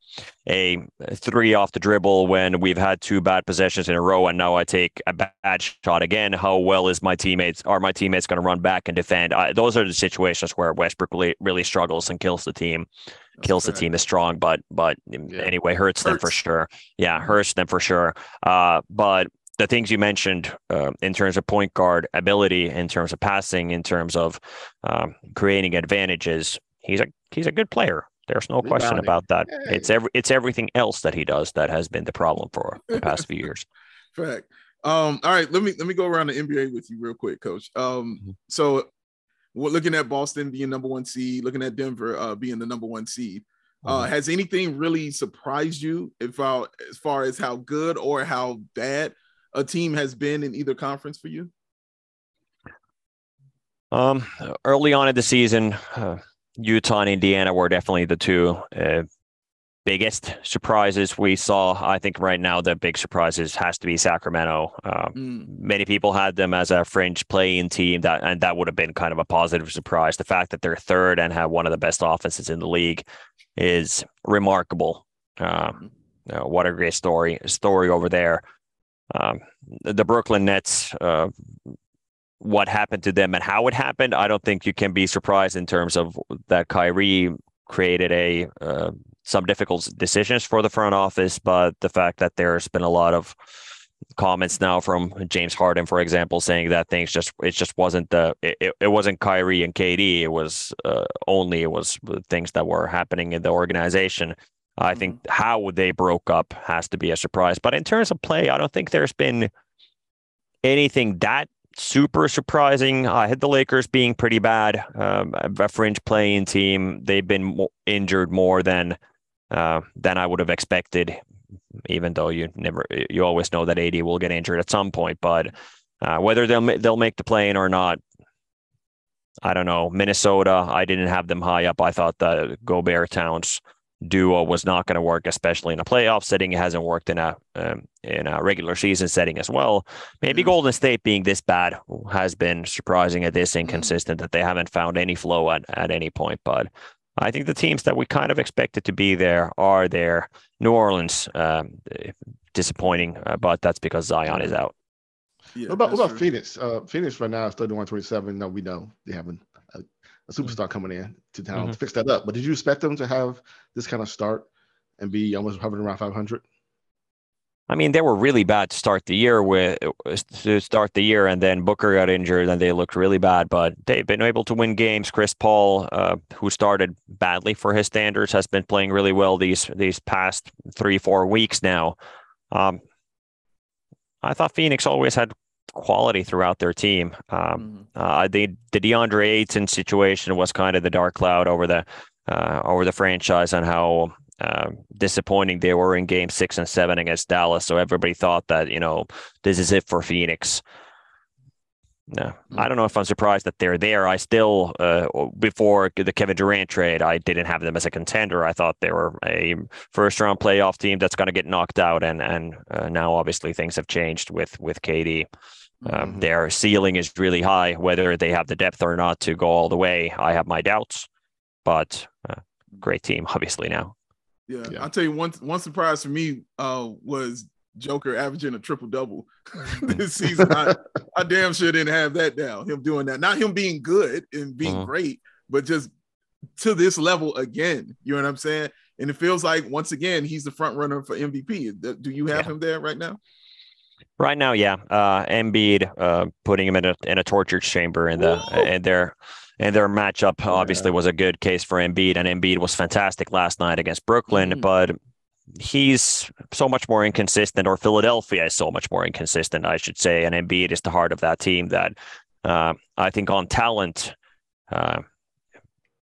a three off the dribble when we've had two bad possessions in a row, and now I take a bad shot again, how well is my teammates are my teammates going to run back and defend? I, those are the situations where Westbrook really, really struggles and kills the team. That's kills the team is strong, but but yeah. anyway, hurts, hurts, them for sure. Yeah, hurts them for sure. Uh, but the things you mentioned uh, in terms of point guard ability, in terms of passing, in terms of um, creating advantages, he's a he's a good player. There's no question about that. It's every it's everything else that he does that has been the problem for the past few years. Fact. Um, all right, let me let me go around the NBA with you real quick, Coach. Um, mm-hmm. so looking at Boston being number one seed, looking at Denver uh, being the number one seed. Uh, mm-hmm. has anything really surprised you, if uh, as far as how good or how bad a team has been in either conference for you? Um, early on in the season, uh, Utah and Indiana were definitely the two uh, biggest surprises we saw. I think right now the big surprises has to be Sacramento. Um, mm. Many people had them as a fringe play-in team, that and that would have been kind of a positive surprise. The fact that they're third and have one of the best offenses in the league is remarkable. Uh, you know, what a great story story over there. Um, the Brooklyn Nets. Uh, what happened to them and how it happened, I don't think you can be surprised in terms of that Kyrie created a uh, some difficult decisions for the front office, but the fact that there's been a lot of comments now from James Harden, for example, saying that things just it just wasn't the it, it wasn't Kyrie and KD. It was uh, only it was things that were happening in the organization. I think mm-hmm. how they broke up has to be a surprise. But in terms of play, I don't think there's been anything that super surprising. I had the Lakers being pretty bad, um, a fringe play-in team. They've been injured more than uh, than I would have expected. even though you never, you always know that AD will get injured at some point. But uh, whether they'll they'll make the plane or not, I don't know. Minnesota, I didn't have them high up. I thought the Gobert Towns duo was not going to work, especially in a playoff setting. It hasn't worked in a um, in a regular season setting as well. Maybe Golden State being this bad has been surprising at this inconsistent that they haven't found any flow at, at any point. But I think the teams that we kind of expected to be there are there. New Orleans, um, disappointing, uh, but that's because Zion is out. Yeah, what about what about Phoenix? Uh, Phoenix right now is 31 27. No, we know they haven't a, a superstar mm-hmm. coming in to town mm-hmm. to fix that up. But did you expect them to have this kind of start and be almost hovering around 500? I mean, they were really bad to start the year with to start the year, and then Booker got injured, and they looked really bad. But they've been able to win games. Chris Paul, uh, who started badly for his standards, has been playing really well these these past three four weeks now. Um, I thought Phoenix always had quality throughout their team. Um, mm-hmm. uh, the the DeAndre Ayton situation was kind of the dark cloud over the uh, over the franchise on how uh, disappointing they were in Game Six and Seven against Dallas. So everybody thought that you know this is it for Phoenix. No, I don't know if I'm surprised that they're there. I still, uh, before the Kevin Durant trade, I didn't have them as a contender. I thought they were a first round playoff team that's going to get knocked out, and and uh, now obviously things have changed with with KD. Um, mm-hmm. Their ceiling is really high. Whether they have the depth or not to go all the way, I have my doubts. But uh, great team, obviously now. Yeah. yeah, I'll tell you one one surprise for me uh, was Joker averaging a triple double this season. I, I damn sure didn't have that down. Him doing that, not him being good and being uh-huh. great, but just to this level again. You know what I'm saying? And it feels like once again he's the front runner for MVP. Do you have yeah. him there right now? Right now, yeah. Uh, Embiid uh, putting him in a in a torture chamber in the Ooh. in their and their matchup obviously was a good case for Embiid, and Embiid was fantastic last night against Brooklyn, mm. but he's so much more inconsistent, or Philadelphia is so much more inconsistent, I should say. And Embiid is the heart of that team that uh, I think on talent, uh,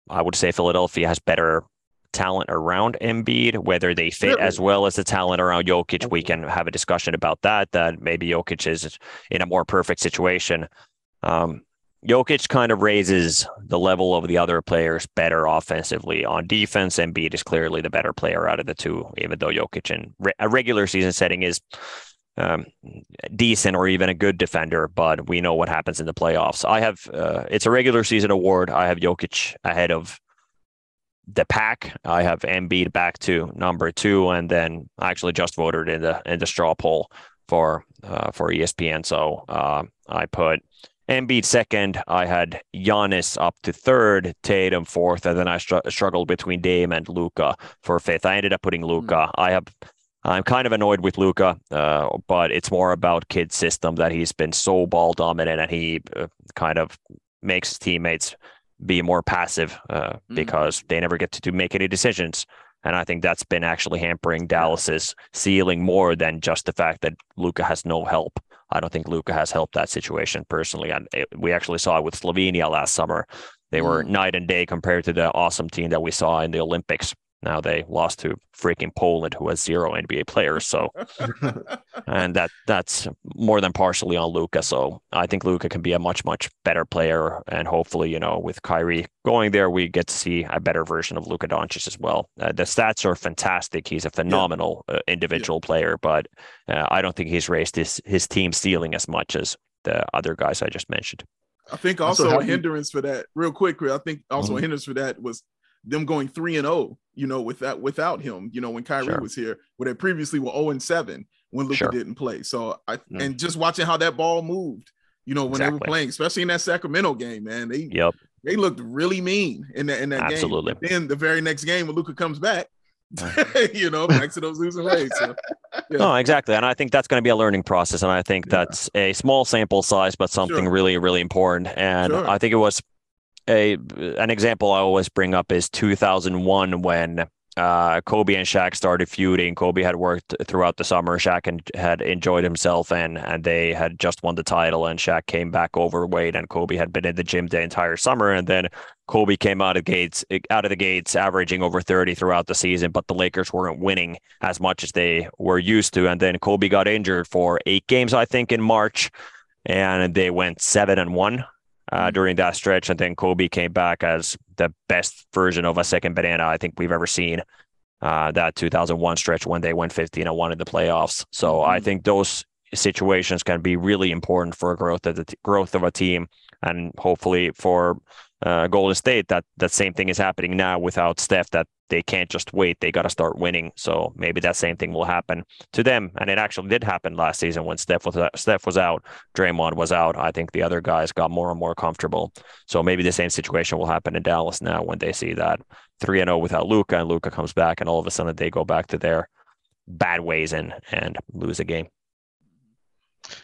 I would say Philadelphia has better talent around Embiid, whether they fit really? as well as the talent around Jokic. We can have a discussion about that, that maybe Jokic is in a more perfect situation. Um, Jokic kind of raises the level of the other players better offensively. On defense, Embiid is clearly the better player out of the two, even though Jokic in a regular season setting is um, decent or even a good defender, but we know what happens in the playoffs. I have uh, it's a regular season award. I have Jokic ahead of the pack. I have Embiid back to number two, and then I actually just voted in the in the straw poll for uh, for ESPN. So uh, I put Embiid second. I had Giannis up to third, Tatum fourth, and then I str- struggled between Dame and Luka for fifth. I ended up putting Luka. Mm-hmm. I have. I'm kind of annoyed with Luka, uh, but it's more about kid's system that he's been so ball dominant and he uh, kind of makes teammates be more passive uh, mm-hmm. because they never get to, to make any decisions. And I think that's been actually hampering Dallas's ceiling more than just the fact that Luka has no help. I don't think Luka has helped that situation personally. And it, we actually saw it with Slovenia last summer. They were mm. night and day compared to the awesome team that we saw in the Olympics. Now they lost to freaking Poland, who has zero NBA players. So, and that that's more than partially on Luka. So I think Luka can be a much much better player, and hopefully, you know, with Kyrie going there, we get to see a better version of Luka Doncic as well. Uh, the stats are fantastic. He's a phenomenal yeah. uh, individual yeah. player, but uh, I don't think he's raised his his team ceiling as much as the other guys I just mentioned. I think also so a hindrance for that, real quick. I think also mm-hmm. a hindrance for that was them going three and zero. Oh, you know, without without him. You know, when Kyrie sure. was here, where they previously were zero and seven when Luka sure. didn't play. So I mm. and just watching how that ball moved. You know, when exactly. they were playing, especially in that Sacramento game, man, they yep. they looked really mean in that in that Absolutely. game. Then the very next game when Luka comes back, you know, back to those losing ways. So, yeah. No, exactly. And I think that's going to be a learning process. And I think yeah. that's a small sample size, but something sure. really, really important. And sure. I think it was a an example I always bring up is 2001 when uh, Kobe and Shaq started feuding. Kobe had worked throughout the summer. Shaq had enjoyed himself, and and they had just won the title. And Shaq came back overweight, and Kobe had been in the gym the entire summer. And then Kobe came out of gates, out of the gates, averaging over thirty throughout the season. But the Lakers weren't winning as much as they were used to. And then Kobe got injured for eight games, I think, in March, and they went seven and one uh, mm-hmm. during that stretch. And then Kobe came back as the best version of a second banana I think we've ever seen. Uh, that 2001 stretch when they went 15 and one in the playoffs. So mm-hmm. I think those situations can be really important for growth of the t- growth of a team, and hopefully for uh, Golden State that that same thing is happening now without Steph. That they can't just wait; they got to start winning. So maybe that same thing will happen to them, and it actually did happen last season when Steph was Steph was out, Draymond was out. I think the other guys got more and more comfortable. So maybe the same situation will happen in Dallas now when they see that three and zero oh without Luka, and Luka comes back, and all of a sudden they go back to their bad ways and and lose a game.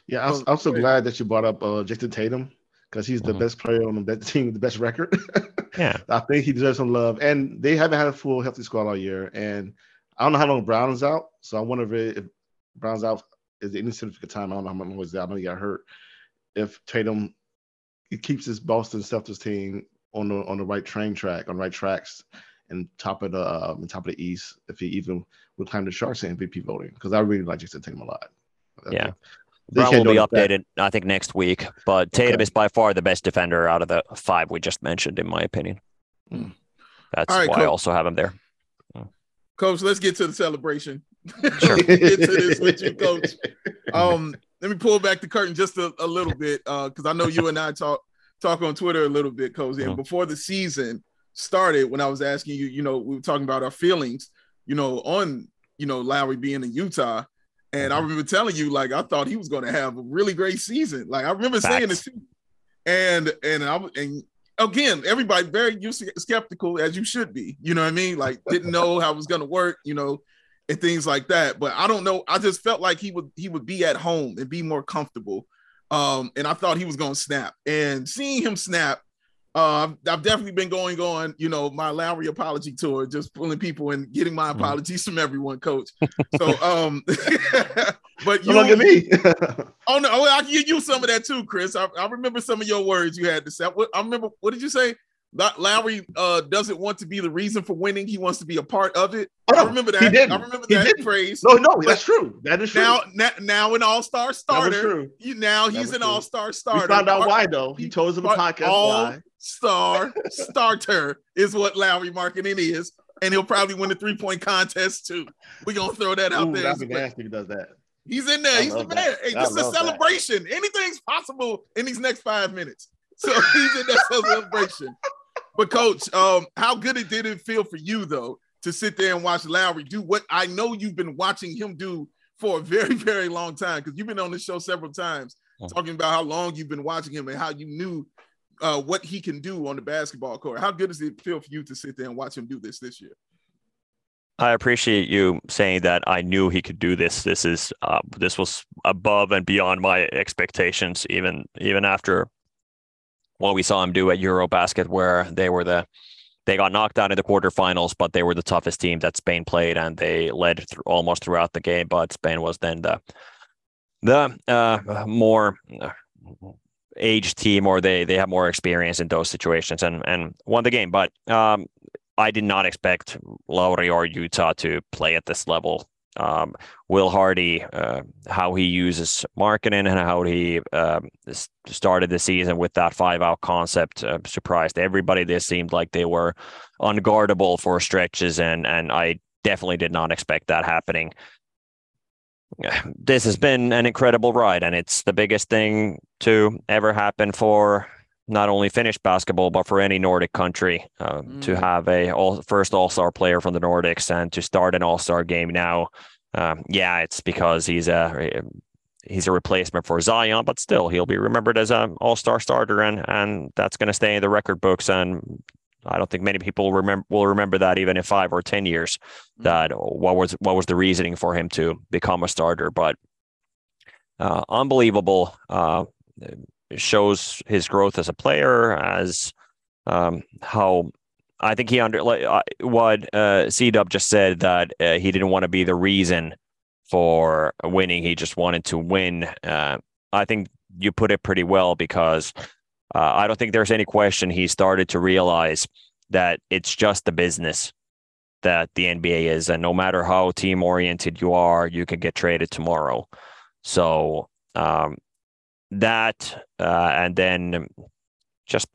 Yeah, I'm, I'm so glad that you brought up uh, Jayson Tatum because he's the mm-hmm. best player on the team, the best record. yeah, I think he deserves some love. And they haven't had a full healthy squad all year. And I don't know how long Brown's out, so I wonder if, if Brown's out is any significant time. I don't know how long was out. I know he got hurt. If Tatum he keeps his Boston Celtics team on the on the right train track, on right tracks, and top of the uh, top of the East, if he even would climb the Sharks in MVP voting, because I really like Jayson Tatum a lot. Yeah. Brown will be updated, that. I think, next week. But Tatum okay. is by far the best defender out of the five we just mentioned, in my opinion. Mm. That's right, why Coach. I also have him there. Coach, let's get to the celebration. Sure. get to this with you, Coach. Um, let me pull back the curtain just a, a little bit because uh, I know you and I talk talk on Twitter a little bit, Coach. And mm-hmm. before the season started, when I was asking you, you know, we were talking about our feelings, you know, on you know Lauri being in Utah. And I mm-hmm. remember telling you, like, I thought he was going to have a really great season. Like, I remember Facts. saying this, and and I and again, everybody very skeptical as you should be. You know what I mean? Like, didn't know how it was going to work. You know, and things like that. But I don't know. I just felt like he would he would be at home and be more comfortable. Um, and I thought he was going to snap. And seeing him snap uh, I've definitely been going on, you know, my Lauri apology tour, just pulling people and getting my mm. apologies from everyone, coach. So, um, but you look at me. oh no, I can give you some of that too, Chris. I, I remember some of your words you had to say. I remember what did you say? Lauri uh, doesn't want to be the reason for winning. He wants to be a part of it. Oh, I remember that. I remember that phrase. No, no, that's true. That is true. Now, now, now an all-star starter. You, now he's an all-star starter. We found out why though. He told us in the podcast all-star starter is what Lauri Markkanen is, and he'll probably win the three-point contest too. We're gonna throw that out Ooh, there. That'd be nasty if he does that. He's in there. I he's the man. Hey, this is a celebration. That. Anything's possible in these next five minutes. So he's in that celebration. But coach, um, how good it did it feel for you though to sit there and watch Lauri do what I know you've been watching him do for a very, very long time because you've been on this show several times mm-hmm. talking about how long you've been watching him and how you knew uh, what he can do on the basketball court. How good does it feel for you to sit there and watch him do this this year? I appreciate you saying that. I knew he could do this. This is uh, this was above and beyond my expectations. Even even after what we saw him do at Eurobasket, where they were the they got knocked out in the quarterfinals, but they were the toughest team that Spain played, and they led th- almost throughout the game. But Spain was then the the uh, more uh, aged team, or they they have more experience in those situations, and and won the game. But um, I did not expect Lauri or Utah to play at this level um, Will Hardy, uh, how he uses Markkanen and how he uh, started the season with that five out concept uh, surprised everybody. They seemed like they were unguardable for stretches, and and I definitely did not expect that happening. This has been an incredible ride, and it's the biggest thing to ever happen for not only Finnish basketball but for any Nordic country uh, mm. to have a all, first All Star player from the Nordics and to start an All Star game now. Um, yeah, it's because he's a he's a replacement for Zion, but still he'll be remembered as an All Star starter, and and that's going to stay in the record books. And I don't think many people remember will remember that even in five or ten years. Mm. That what was what was the reasoning for him to become a starter, but. Uh, unbelievable. Uh, shows his growth as a player, as um, how I think he under uh, what uh, C Dub just said that uh, he didn't want to be the reason for winning. He just wanted to win. Uh, I think you put it pretty well because uh, I don't think there's any question he started to realize that it's just the business that the NBA is, and no matter how team oriented you are, you can get traded tomorrow. So um, that, uh, and then just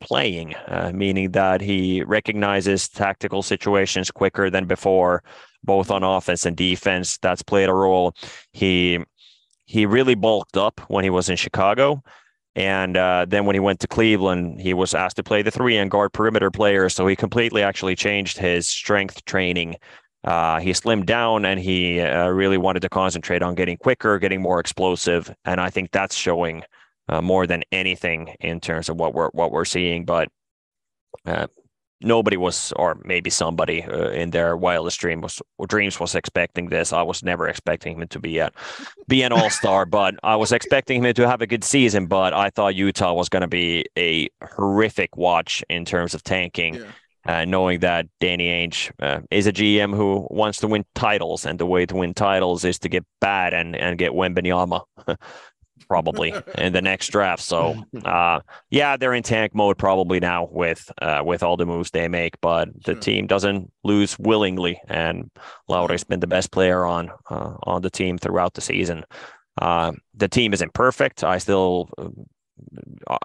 playing, uh, meaning that he recognizes tactical situations quicker than before, both on offense and defense. That's played a role. He he really bulked up when he was in Chicago. And uh, then when he went to Cleveland, he was asked to play the three and guard perimeter players. So he completely actually changed his strength training. Uh, he slimmed down and he uh, really wanted to concentrate on getting quicker, getting more explosive. And I think that's showing uh, more than anything in terms of what we're what we're seeing. But uh, nobody was, or maybe somebody uh, in their wildest dream was dreams was expecting this. I was never expecting him to be a be an all star, but I was expecting him to have a good season. But I thought Utah was going to be a horrific watch in terms of tanking. Yeah. Uh, knowing that Danny Ainge uh, is a GM who wants to win titles, and the way to win titles is to get bad and and get Wembanyama. probably in the next draft. So uh, yeah, they're in tank mode probably now with uh, with all the moves they make, but the sure. team doesn't lose willingly, and Lauri's been the best player on uh, on the team throughout the season. Uh, the team isn't perfect. I still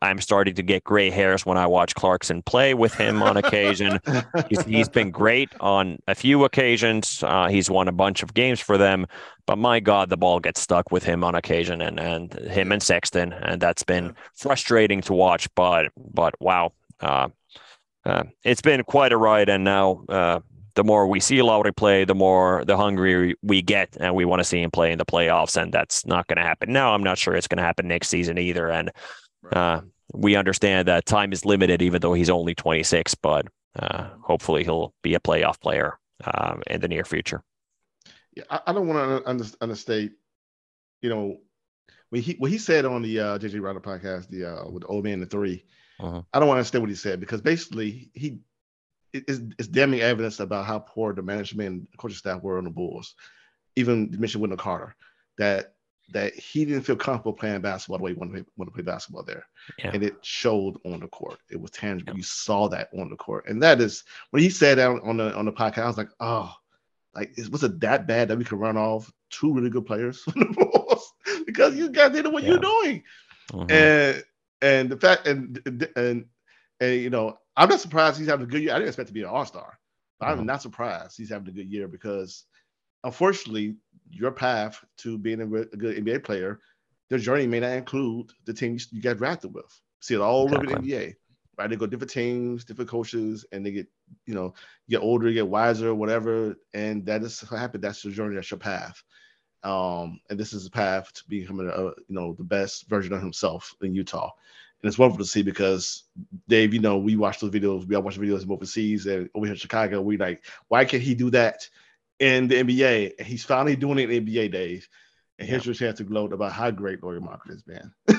I'm starting to get gray hairs when I watch Clarkson play with him on occasion. he's, he's been great on a few occasions. Uh, he's won a bunch of games for them, but my God, the ball gets stuck with him on occasion, and and him and Sexton, and that's been frustrating to watch. But but wow, uh, uh, it's been quite a ride, and now. Uh, the more we see Lauri play, the more the hungrier we get, and we want to see him play in the playoffs. And that's not going to happen now. I'm not sure it's going to happen next season either. And uh, we understand that time is limited, even though he's only 26, but uh, hopefully he'll be a playoff player uh, in the near future. Yeah, I, I don't want to understate, you know, when he what he said on the uh, JJ Redick podcast, the uh, with the old man the 3 uh-huh. I don't want to understand what he said because basically he it's, it's damning evidence about how poor the management and coaching staff were on the Bulls. Even mentioned Wendell Carter, that that he didn't feel comfortable playing basketball the way he wanted to play, wanted to play basketball there. Yeah. And it showed on the court. It was tangible. Yeah. You saw that on the court. And that is when he said that on the on the podcast, I was like, oh, like was it that bad that we could run off two really good players from the Bulls? because you guys didn't know what yeah. you're doing. Mm-hmm. And and the fact and, and and and you know, I'm not surprised he's having a good year. I didn't expect to be an all-star. Mm-hmm. I'm not surprised he's having a good year because unfortunately your path to being a, a good NBA player, their journey may not include the team you, got drafted with. See it all exactly. over the NBA, right? They go different teams, different coaches, and they get, you know, get older, get wiser, whatever. And that is what happened. That's your journey. That's your path. Um, and this is a path to becoming, a, you know, the best version of himself in Utah. And it's wonderful to see because Dave, you know, we watch those videos, we all watch videos overseas and over here in Chicago, we like, why can't he do that? In the NBA. And he's finally doing it in NBA days. And here's yeah. your chance to gloat about how great Lauri Markkanen has been.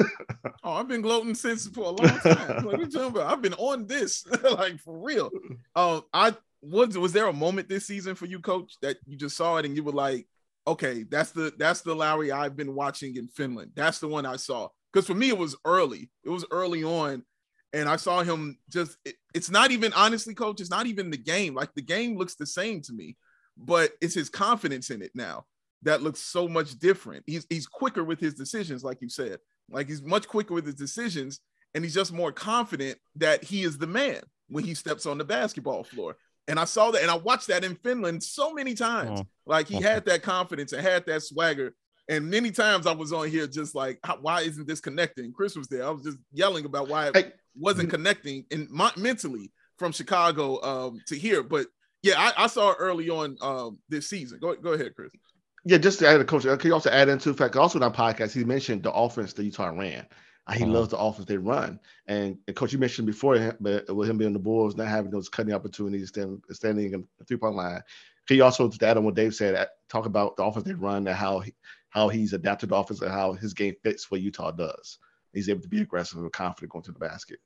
oh, I've been gloating since for a long time. what are you talking about? I've been on this, like for real. Um, I was was there a moment this season for you, coach, that you just saw it and you were like, okay, that's the that's the Lauri I've been watching in Finland. That's the one I saw. Because for me, it was early. It was early on. And I saw him just it, it's not even honestly, coach, it's not even the game. Like the game looks the same to me but it's his confidence in it now that looks so much different. He's he's quicker with his decisions, like you said. Like he's much quicker with his decisions, and he's just more confident that he is the man when he steps on the basketball floor. And I saw that, and I watched that in Finland so many times. Oh. Like he okay. had that confidence and had that swagger. And many times I was on here just like, why isn't this connecting? Chris was there. I was just yelling about why it hey. wasn't connecting in my, mentally from Chicago um, to here. But yeah, I, I saw early on um, this season. Go go ahead, Chris. Yeah, just to add a coach, can you also add into the fact also in our podcast, he mentioned the offense that Utah ran. Uh, he uh-huh. loves the offense they run. And, and coach, you mentioned before, but with him being the Bulls, not having those cutting opportunities, stand, standing in the three point line. Can you also to add on what Dave said, talk about the offense they run and how he, how he's adapted the offense and how his game fits what Utah does. He's able to be aggressive and confident going to the basket.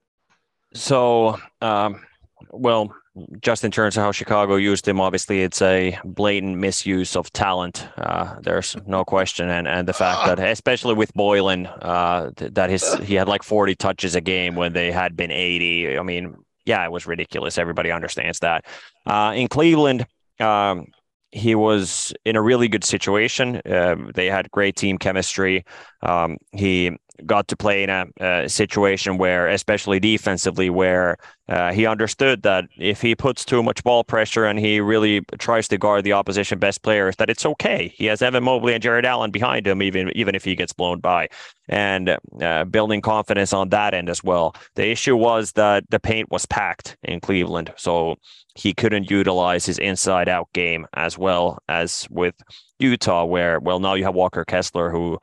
So um, well, just in terms of how Chicago used him, obviously it's a blatant misuse of talent. Uh, there's no question, and and the fact that especially with Boylen, uh, that his he had like 40 touches a game when they had been 80. I mean, yeah, it was ridiculous. Everybody understands that. Uh, in Cleveland, um, he was in a really good situation. Uh, they had great team chemistry. Um, he got to play in a, a, situation where, especially defensively, where uh, he understood that if he puts too much ball pressure and he really tries to guard the opposition best players, that it's okay. He has Evan Mobley and Jarrett Allen behind him, even even if he gets blown by, and uh, building confidence on that end as well. The issue was that the paint was packed in Cleveland, so he couldn't utilize his inside out game as well as with Utah, where well now you have Walker Kessler who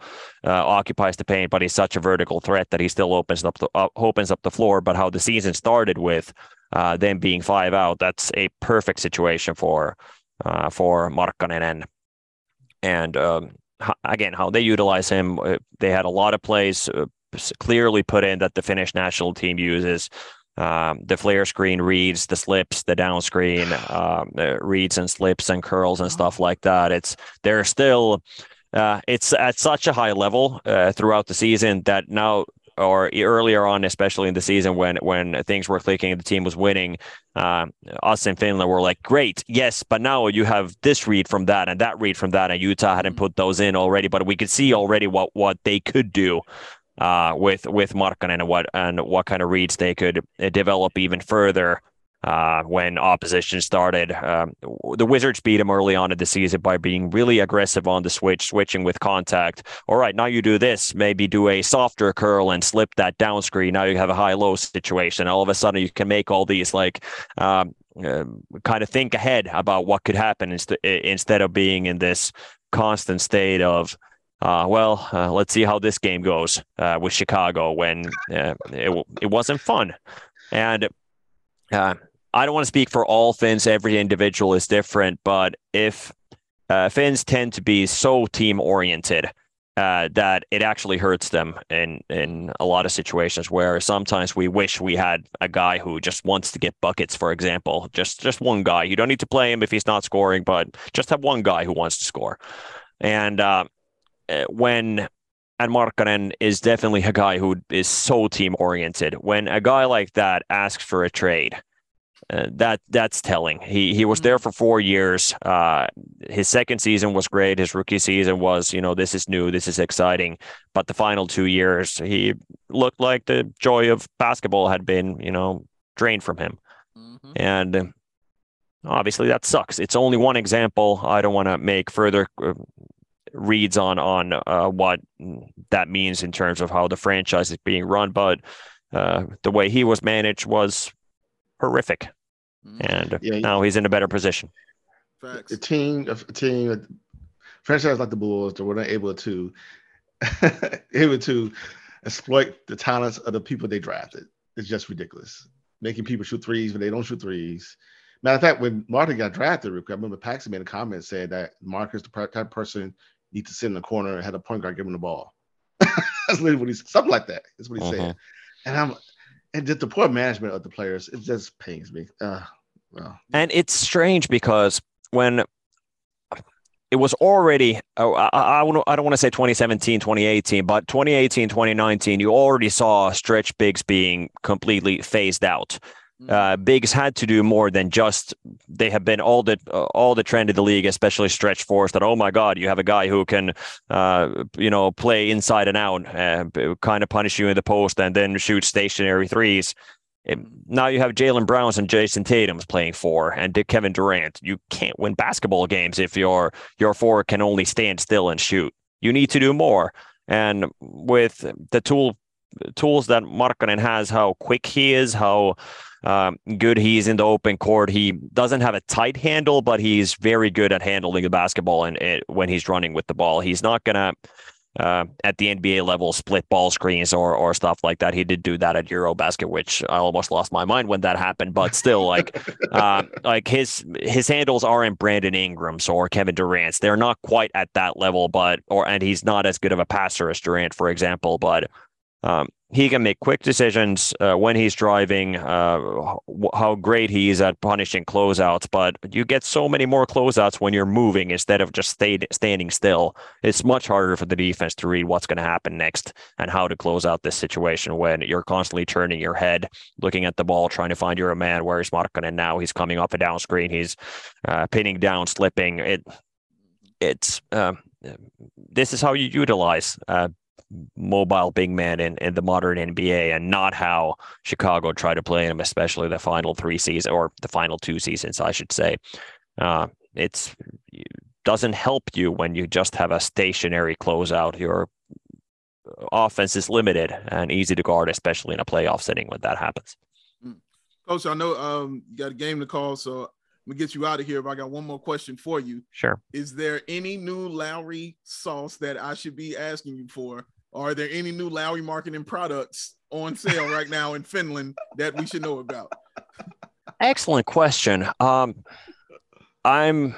uh, occupies the paint, but he's such a vertical threat that he still opens up the uh, opens up the floor. But how the season started with uh, them being five out, that's a perfect situation for uh, for Markkanen and and um, again how they utilize him. Uh, they had a lot of plays uh, clearly put in that the Finnish national team uses um, the flare screen reads the slips, the down screen um, reads and slips and curls and stuff like that. It's they're still uh, it's at such a high level uh, throughout the season that now or earlier on, especially in the season when when things were clicking and the team was winning, uh, us in Finland were like, great, yes, but now you have this read from that and that read from that, and Utah hadn't mm-hmm. put those in already, but we could see already what what they could do uh, with with Markkanen and what and what kind of reads they could uh, develop even further uh, when opposition started. Um, the Wizards beat him early on in the season by being really aggressive on the switch, switching with contact. All right, now you do this, maybe do a softer curl and slip that down screen. Now you have a high low situation. All of a sudden, you can make all these like um, uh, kind of think ahead about what could happen inst- instead of being in this constant state of uh, well, uh, let's see how this game goes uh, with Chicago when uh, it, it wasn't fun. And uh, I don't want to speak for all Finns. Every individual is different. But if uh, Finns tend to be so team oriented that it actually hurts them in, in a lot of situations where sometimes we wish we had a guy who just wants to get buckets, for example, just, just one guy. You don't need to play him if he's not scoring, but just have one guy who wants to score. And uh, when and Markkanen is definitely a guy who is so team oriented. When a guy like that asks for a trade, uh, that that's telling. He he was there mm-hmm. for four years. Uh, his second season was great. His rookie season was, you know, this is new, this is exciting. But the final two years, he looked like the joy of basketball had been, you know, drained from him. Mm-hmm. And obviously that sucks. It's only one example. I don't want to make further uh, reads on on uh, what that means in terms of how the franchise is being run, but uh, the way he was managed was horrific, mm-hmm. and yeah, now he's in a better position. Facts. A team, a team, a franchise like the Bulls, that were not able to able to exploit the talents of the people they drafted. It's just ridiculous. Making people shoot threes when they don't shoot threes. Matter of fact, when Martin got drafted, I remember Paxson made a comment said that Marcus the type of person need to sit in the corner and had a point guard give him the ball. That's literally what he. Something like that. that is what he uh-huh. said. And I'm and just the poor management of the players, it just pains me. Uh, well. And it's strange because when it was already oh, I, I, I don't want to say 2017 2018 but 2018 2019 you already saw stretch bigs being completely phased out Mm-hmm. Uh, bigs had to do more than just they have been all the uh, all the trend of the league, especially stretch force. That oh my god, you have a guy who can uh, you know play inside and out, uh, kind of punish you in the post and then shoot stationary threes. It, now you have Jaylen Browns and Jayson Tatum's playing four, and Kevin Durant. You can't win basketball games if your your four can only stand still and shoot. You need to do more. And with the tool tools that Markkanen has, how quick he is, how um, good he is in the open court. He doesn't have a tight handle, but he's very good at handling the basketball and when he's running with the ball. He's not gonna uh, at the NBA level split ball screens or or stuff like that. He did do that at Eurobasket, which I almost lost my mind when that happened. But still, like uh, like his his handles aren't Brandon Ingram's or Kevin Durant's. They're not quite at that level, but or and he's not as good of a passer as Durant, for example. But um, he can make quick decisions uh, when he's driving, uh, how great he is at punishing closeouts. But you get so many more closeouts when you're moving instead of just stay, standing still. It's much harder for the defense to read what's going to happen next and how to close out this situation when you're constantly turning your head, looking at the ball, trying to find your man. Where is Markkanen now? He's coming up and down screen. He's uh, pinning down, slipping. It, it's uh, this is how you utilize uh, mobile big man in, in the modern NBA and not how Chicago tried to play him, especially the final three seasons or the final two seasons, I should say. Uh, it's doesn't help you when you just have a stationary closeout. Your offense is limited and easy to guard, especially in a playoff setting when that happens. Hmm. Coach, I know um, you got a game to call, so I'm gonna get you out of here. But I got one more question for you. Sure. Is there any new Lauri sauce that I should be asking you for are there any new Lauri Markkanen products on sale right now in Finland that we should know about? Excellent question. Um, I'm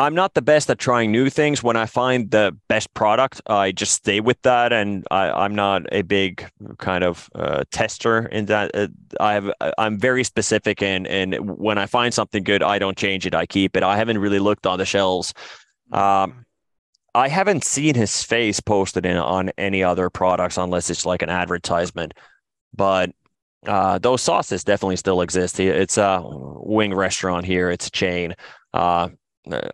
I'm not the best at trying new things. When I find the best product, I just stay with that, and I, am not a big kind of uh, tester in that. Uh, I have I'm very specific, and and when I find something good, I don't change it. I keep it. I haven't really looked on the shelves. Um, I haven't seen his face posted in on any other products unless it's like an advertisement. But uh, those sauces definitely still exist. It's a wing restaurant here. It's a chain. Uh,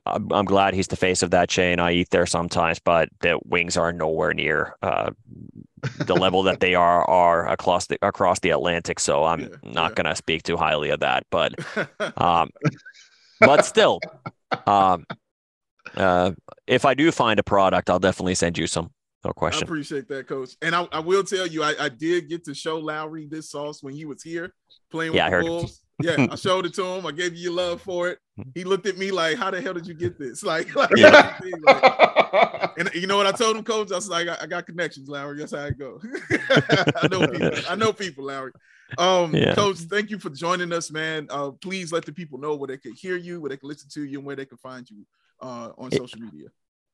I'm glad he's the face of that chain. I eat there sometimes, but the wings are nowhere near uh, the level that they are are across the across the Atlantic. So I'm yeah, not yeah. going to speak too highly of that. But um, but still, um, uh, if I do find a product, I'll definitely send you some. No question. I appreciate that, coach. And I, I will tell you, I, I, did get to show Lauri this sauce when he was here playing with yeah, the Bulls. Yeah, I showed it to him. I gave you your love for it. He looked at me like, "How the hell did you get this?" Like, like, yeah. like and you know what I told him, coach? I was like, "I, I got connections, Lauri. That's how I go. I know people. I know people, Lauri." Um, yeah. Coach, thank you for joining us, man. Uh, please let the people know where they can hear you, where they can listen to you, and where they can find you uh, on social media?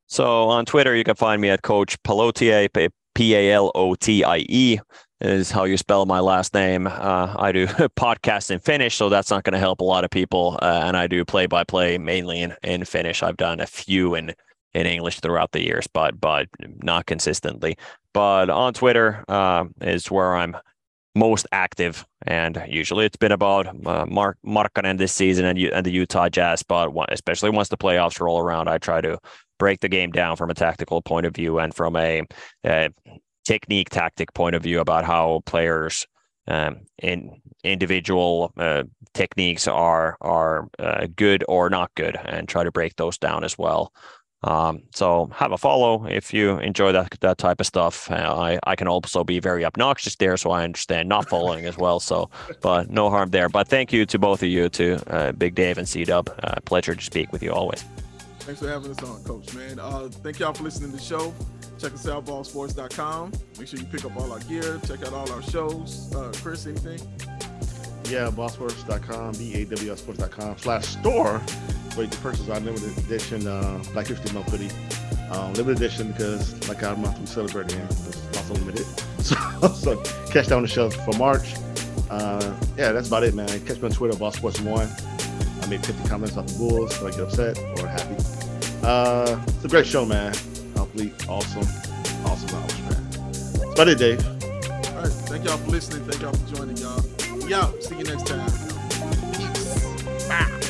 So on Twitter, you can find me at Coach Palotie, P A L O T I E is how you spell my last name. Uh, I do podcasts in Finnish, so that's not going to help a lot of people. Uh, and I do play by play mainly in, in Finnish. I've done a few in in English throughout the years, but but not consistently. But on Twitter uh, is where I'm most active, and usually it's been about uh, Mark Markkanen this season and, and the Utah Jazz. But especially once the playoffs roll around, I try to break the game down from a tactical point of view and from a, a technique tactic point of view about how players um, in individual uh, techniques are are uh, good or not good, and try to break those down as well. Um, so have a follow if you enjoy that that type of stuff. Uh, I I can also be very obnoxious there, so I understand not following as well. So, but no harm there. But thank you to both of you, to uh, Big Dave and C Dub. Uh, pleasure to speak with you always. Thanks for having us on, Coach. Man, uh, thank y'all for listening to the show. Check us out, bawlsports.com. Make sure you pick up all our gear. Check out all our shows. Uh, Chris, anything? Yeah, bawlsports.com, B-A-W-L sports.com slash store where you can purchase our limited edition uh, Black History Month hoodie. Um, limited edition because like our month we celebrate celebrating it's also limited. So, so catch that on the shelf for March. Uh, yeah, that's about it, man. Catch me on Twitter, Bawl Sports One. I made 50 comments about the Bulls, so I get upset or happy. Uh, it's a great show, man. Complete, awesome, awesome hours, man. That's about it, Dave. All right, thank y'all for listening. Thank y'all for joining, y'all. Yo, see you next time. Peace. Bye.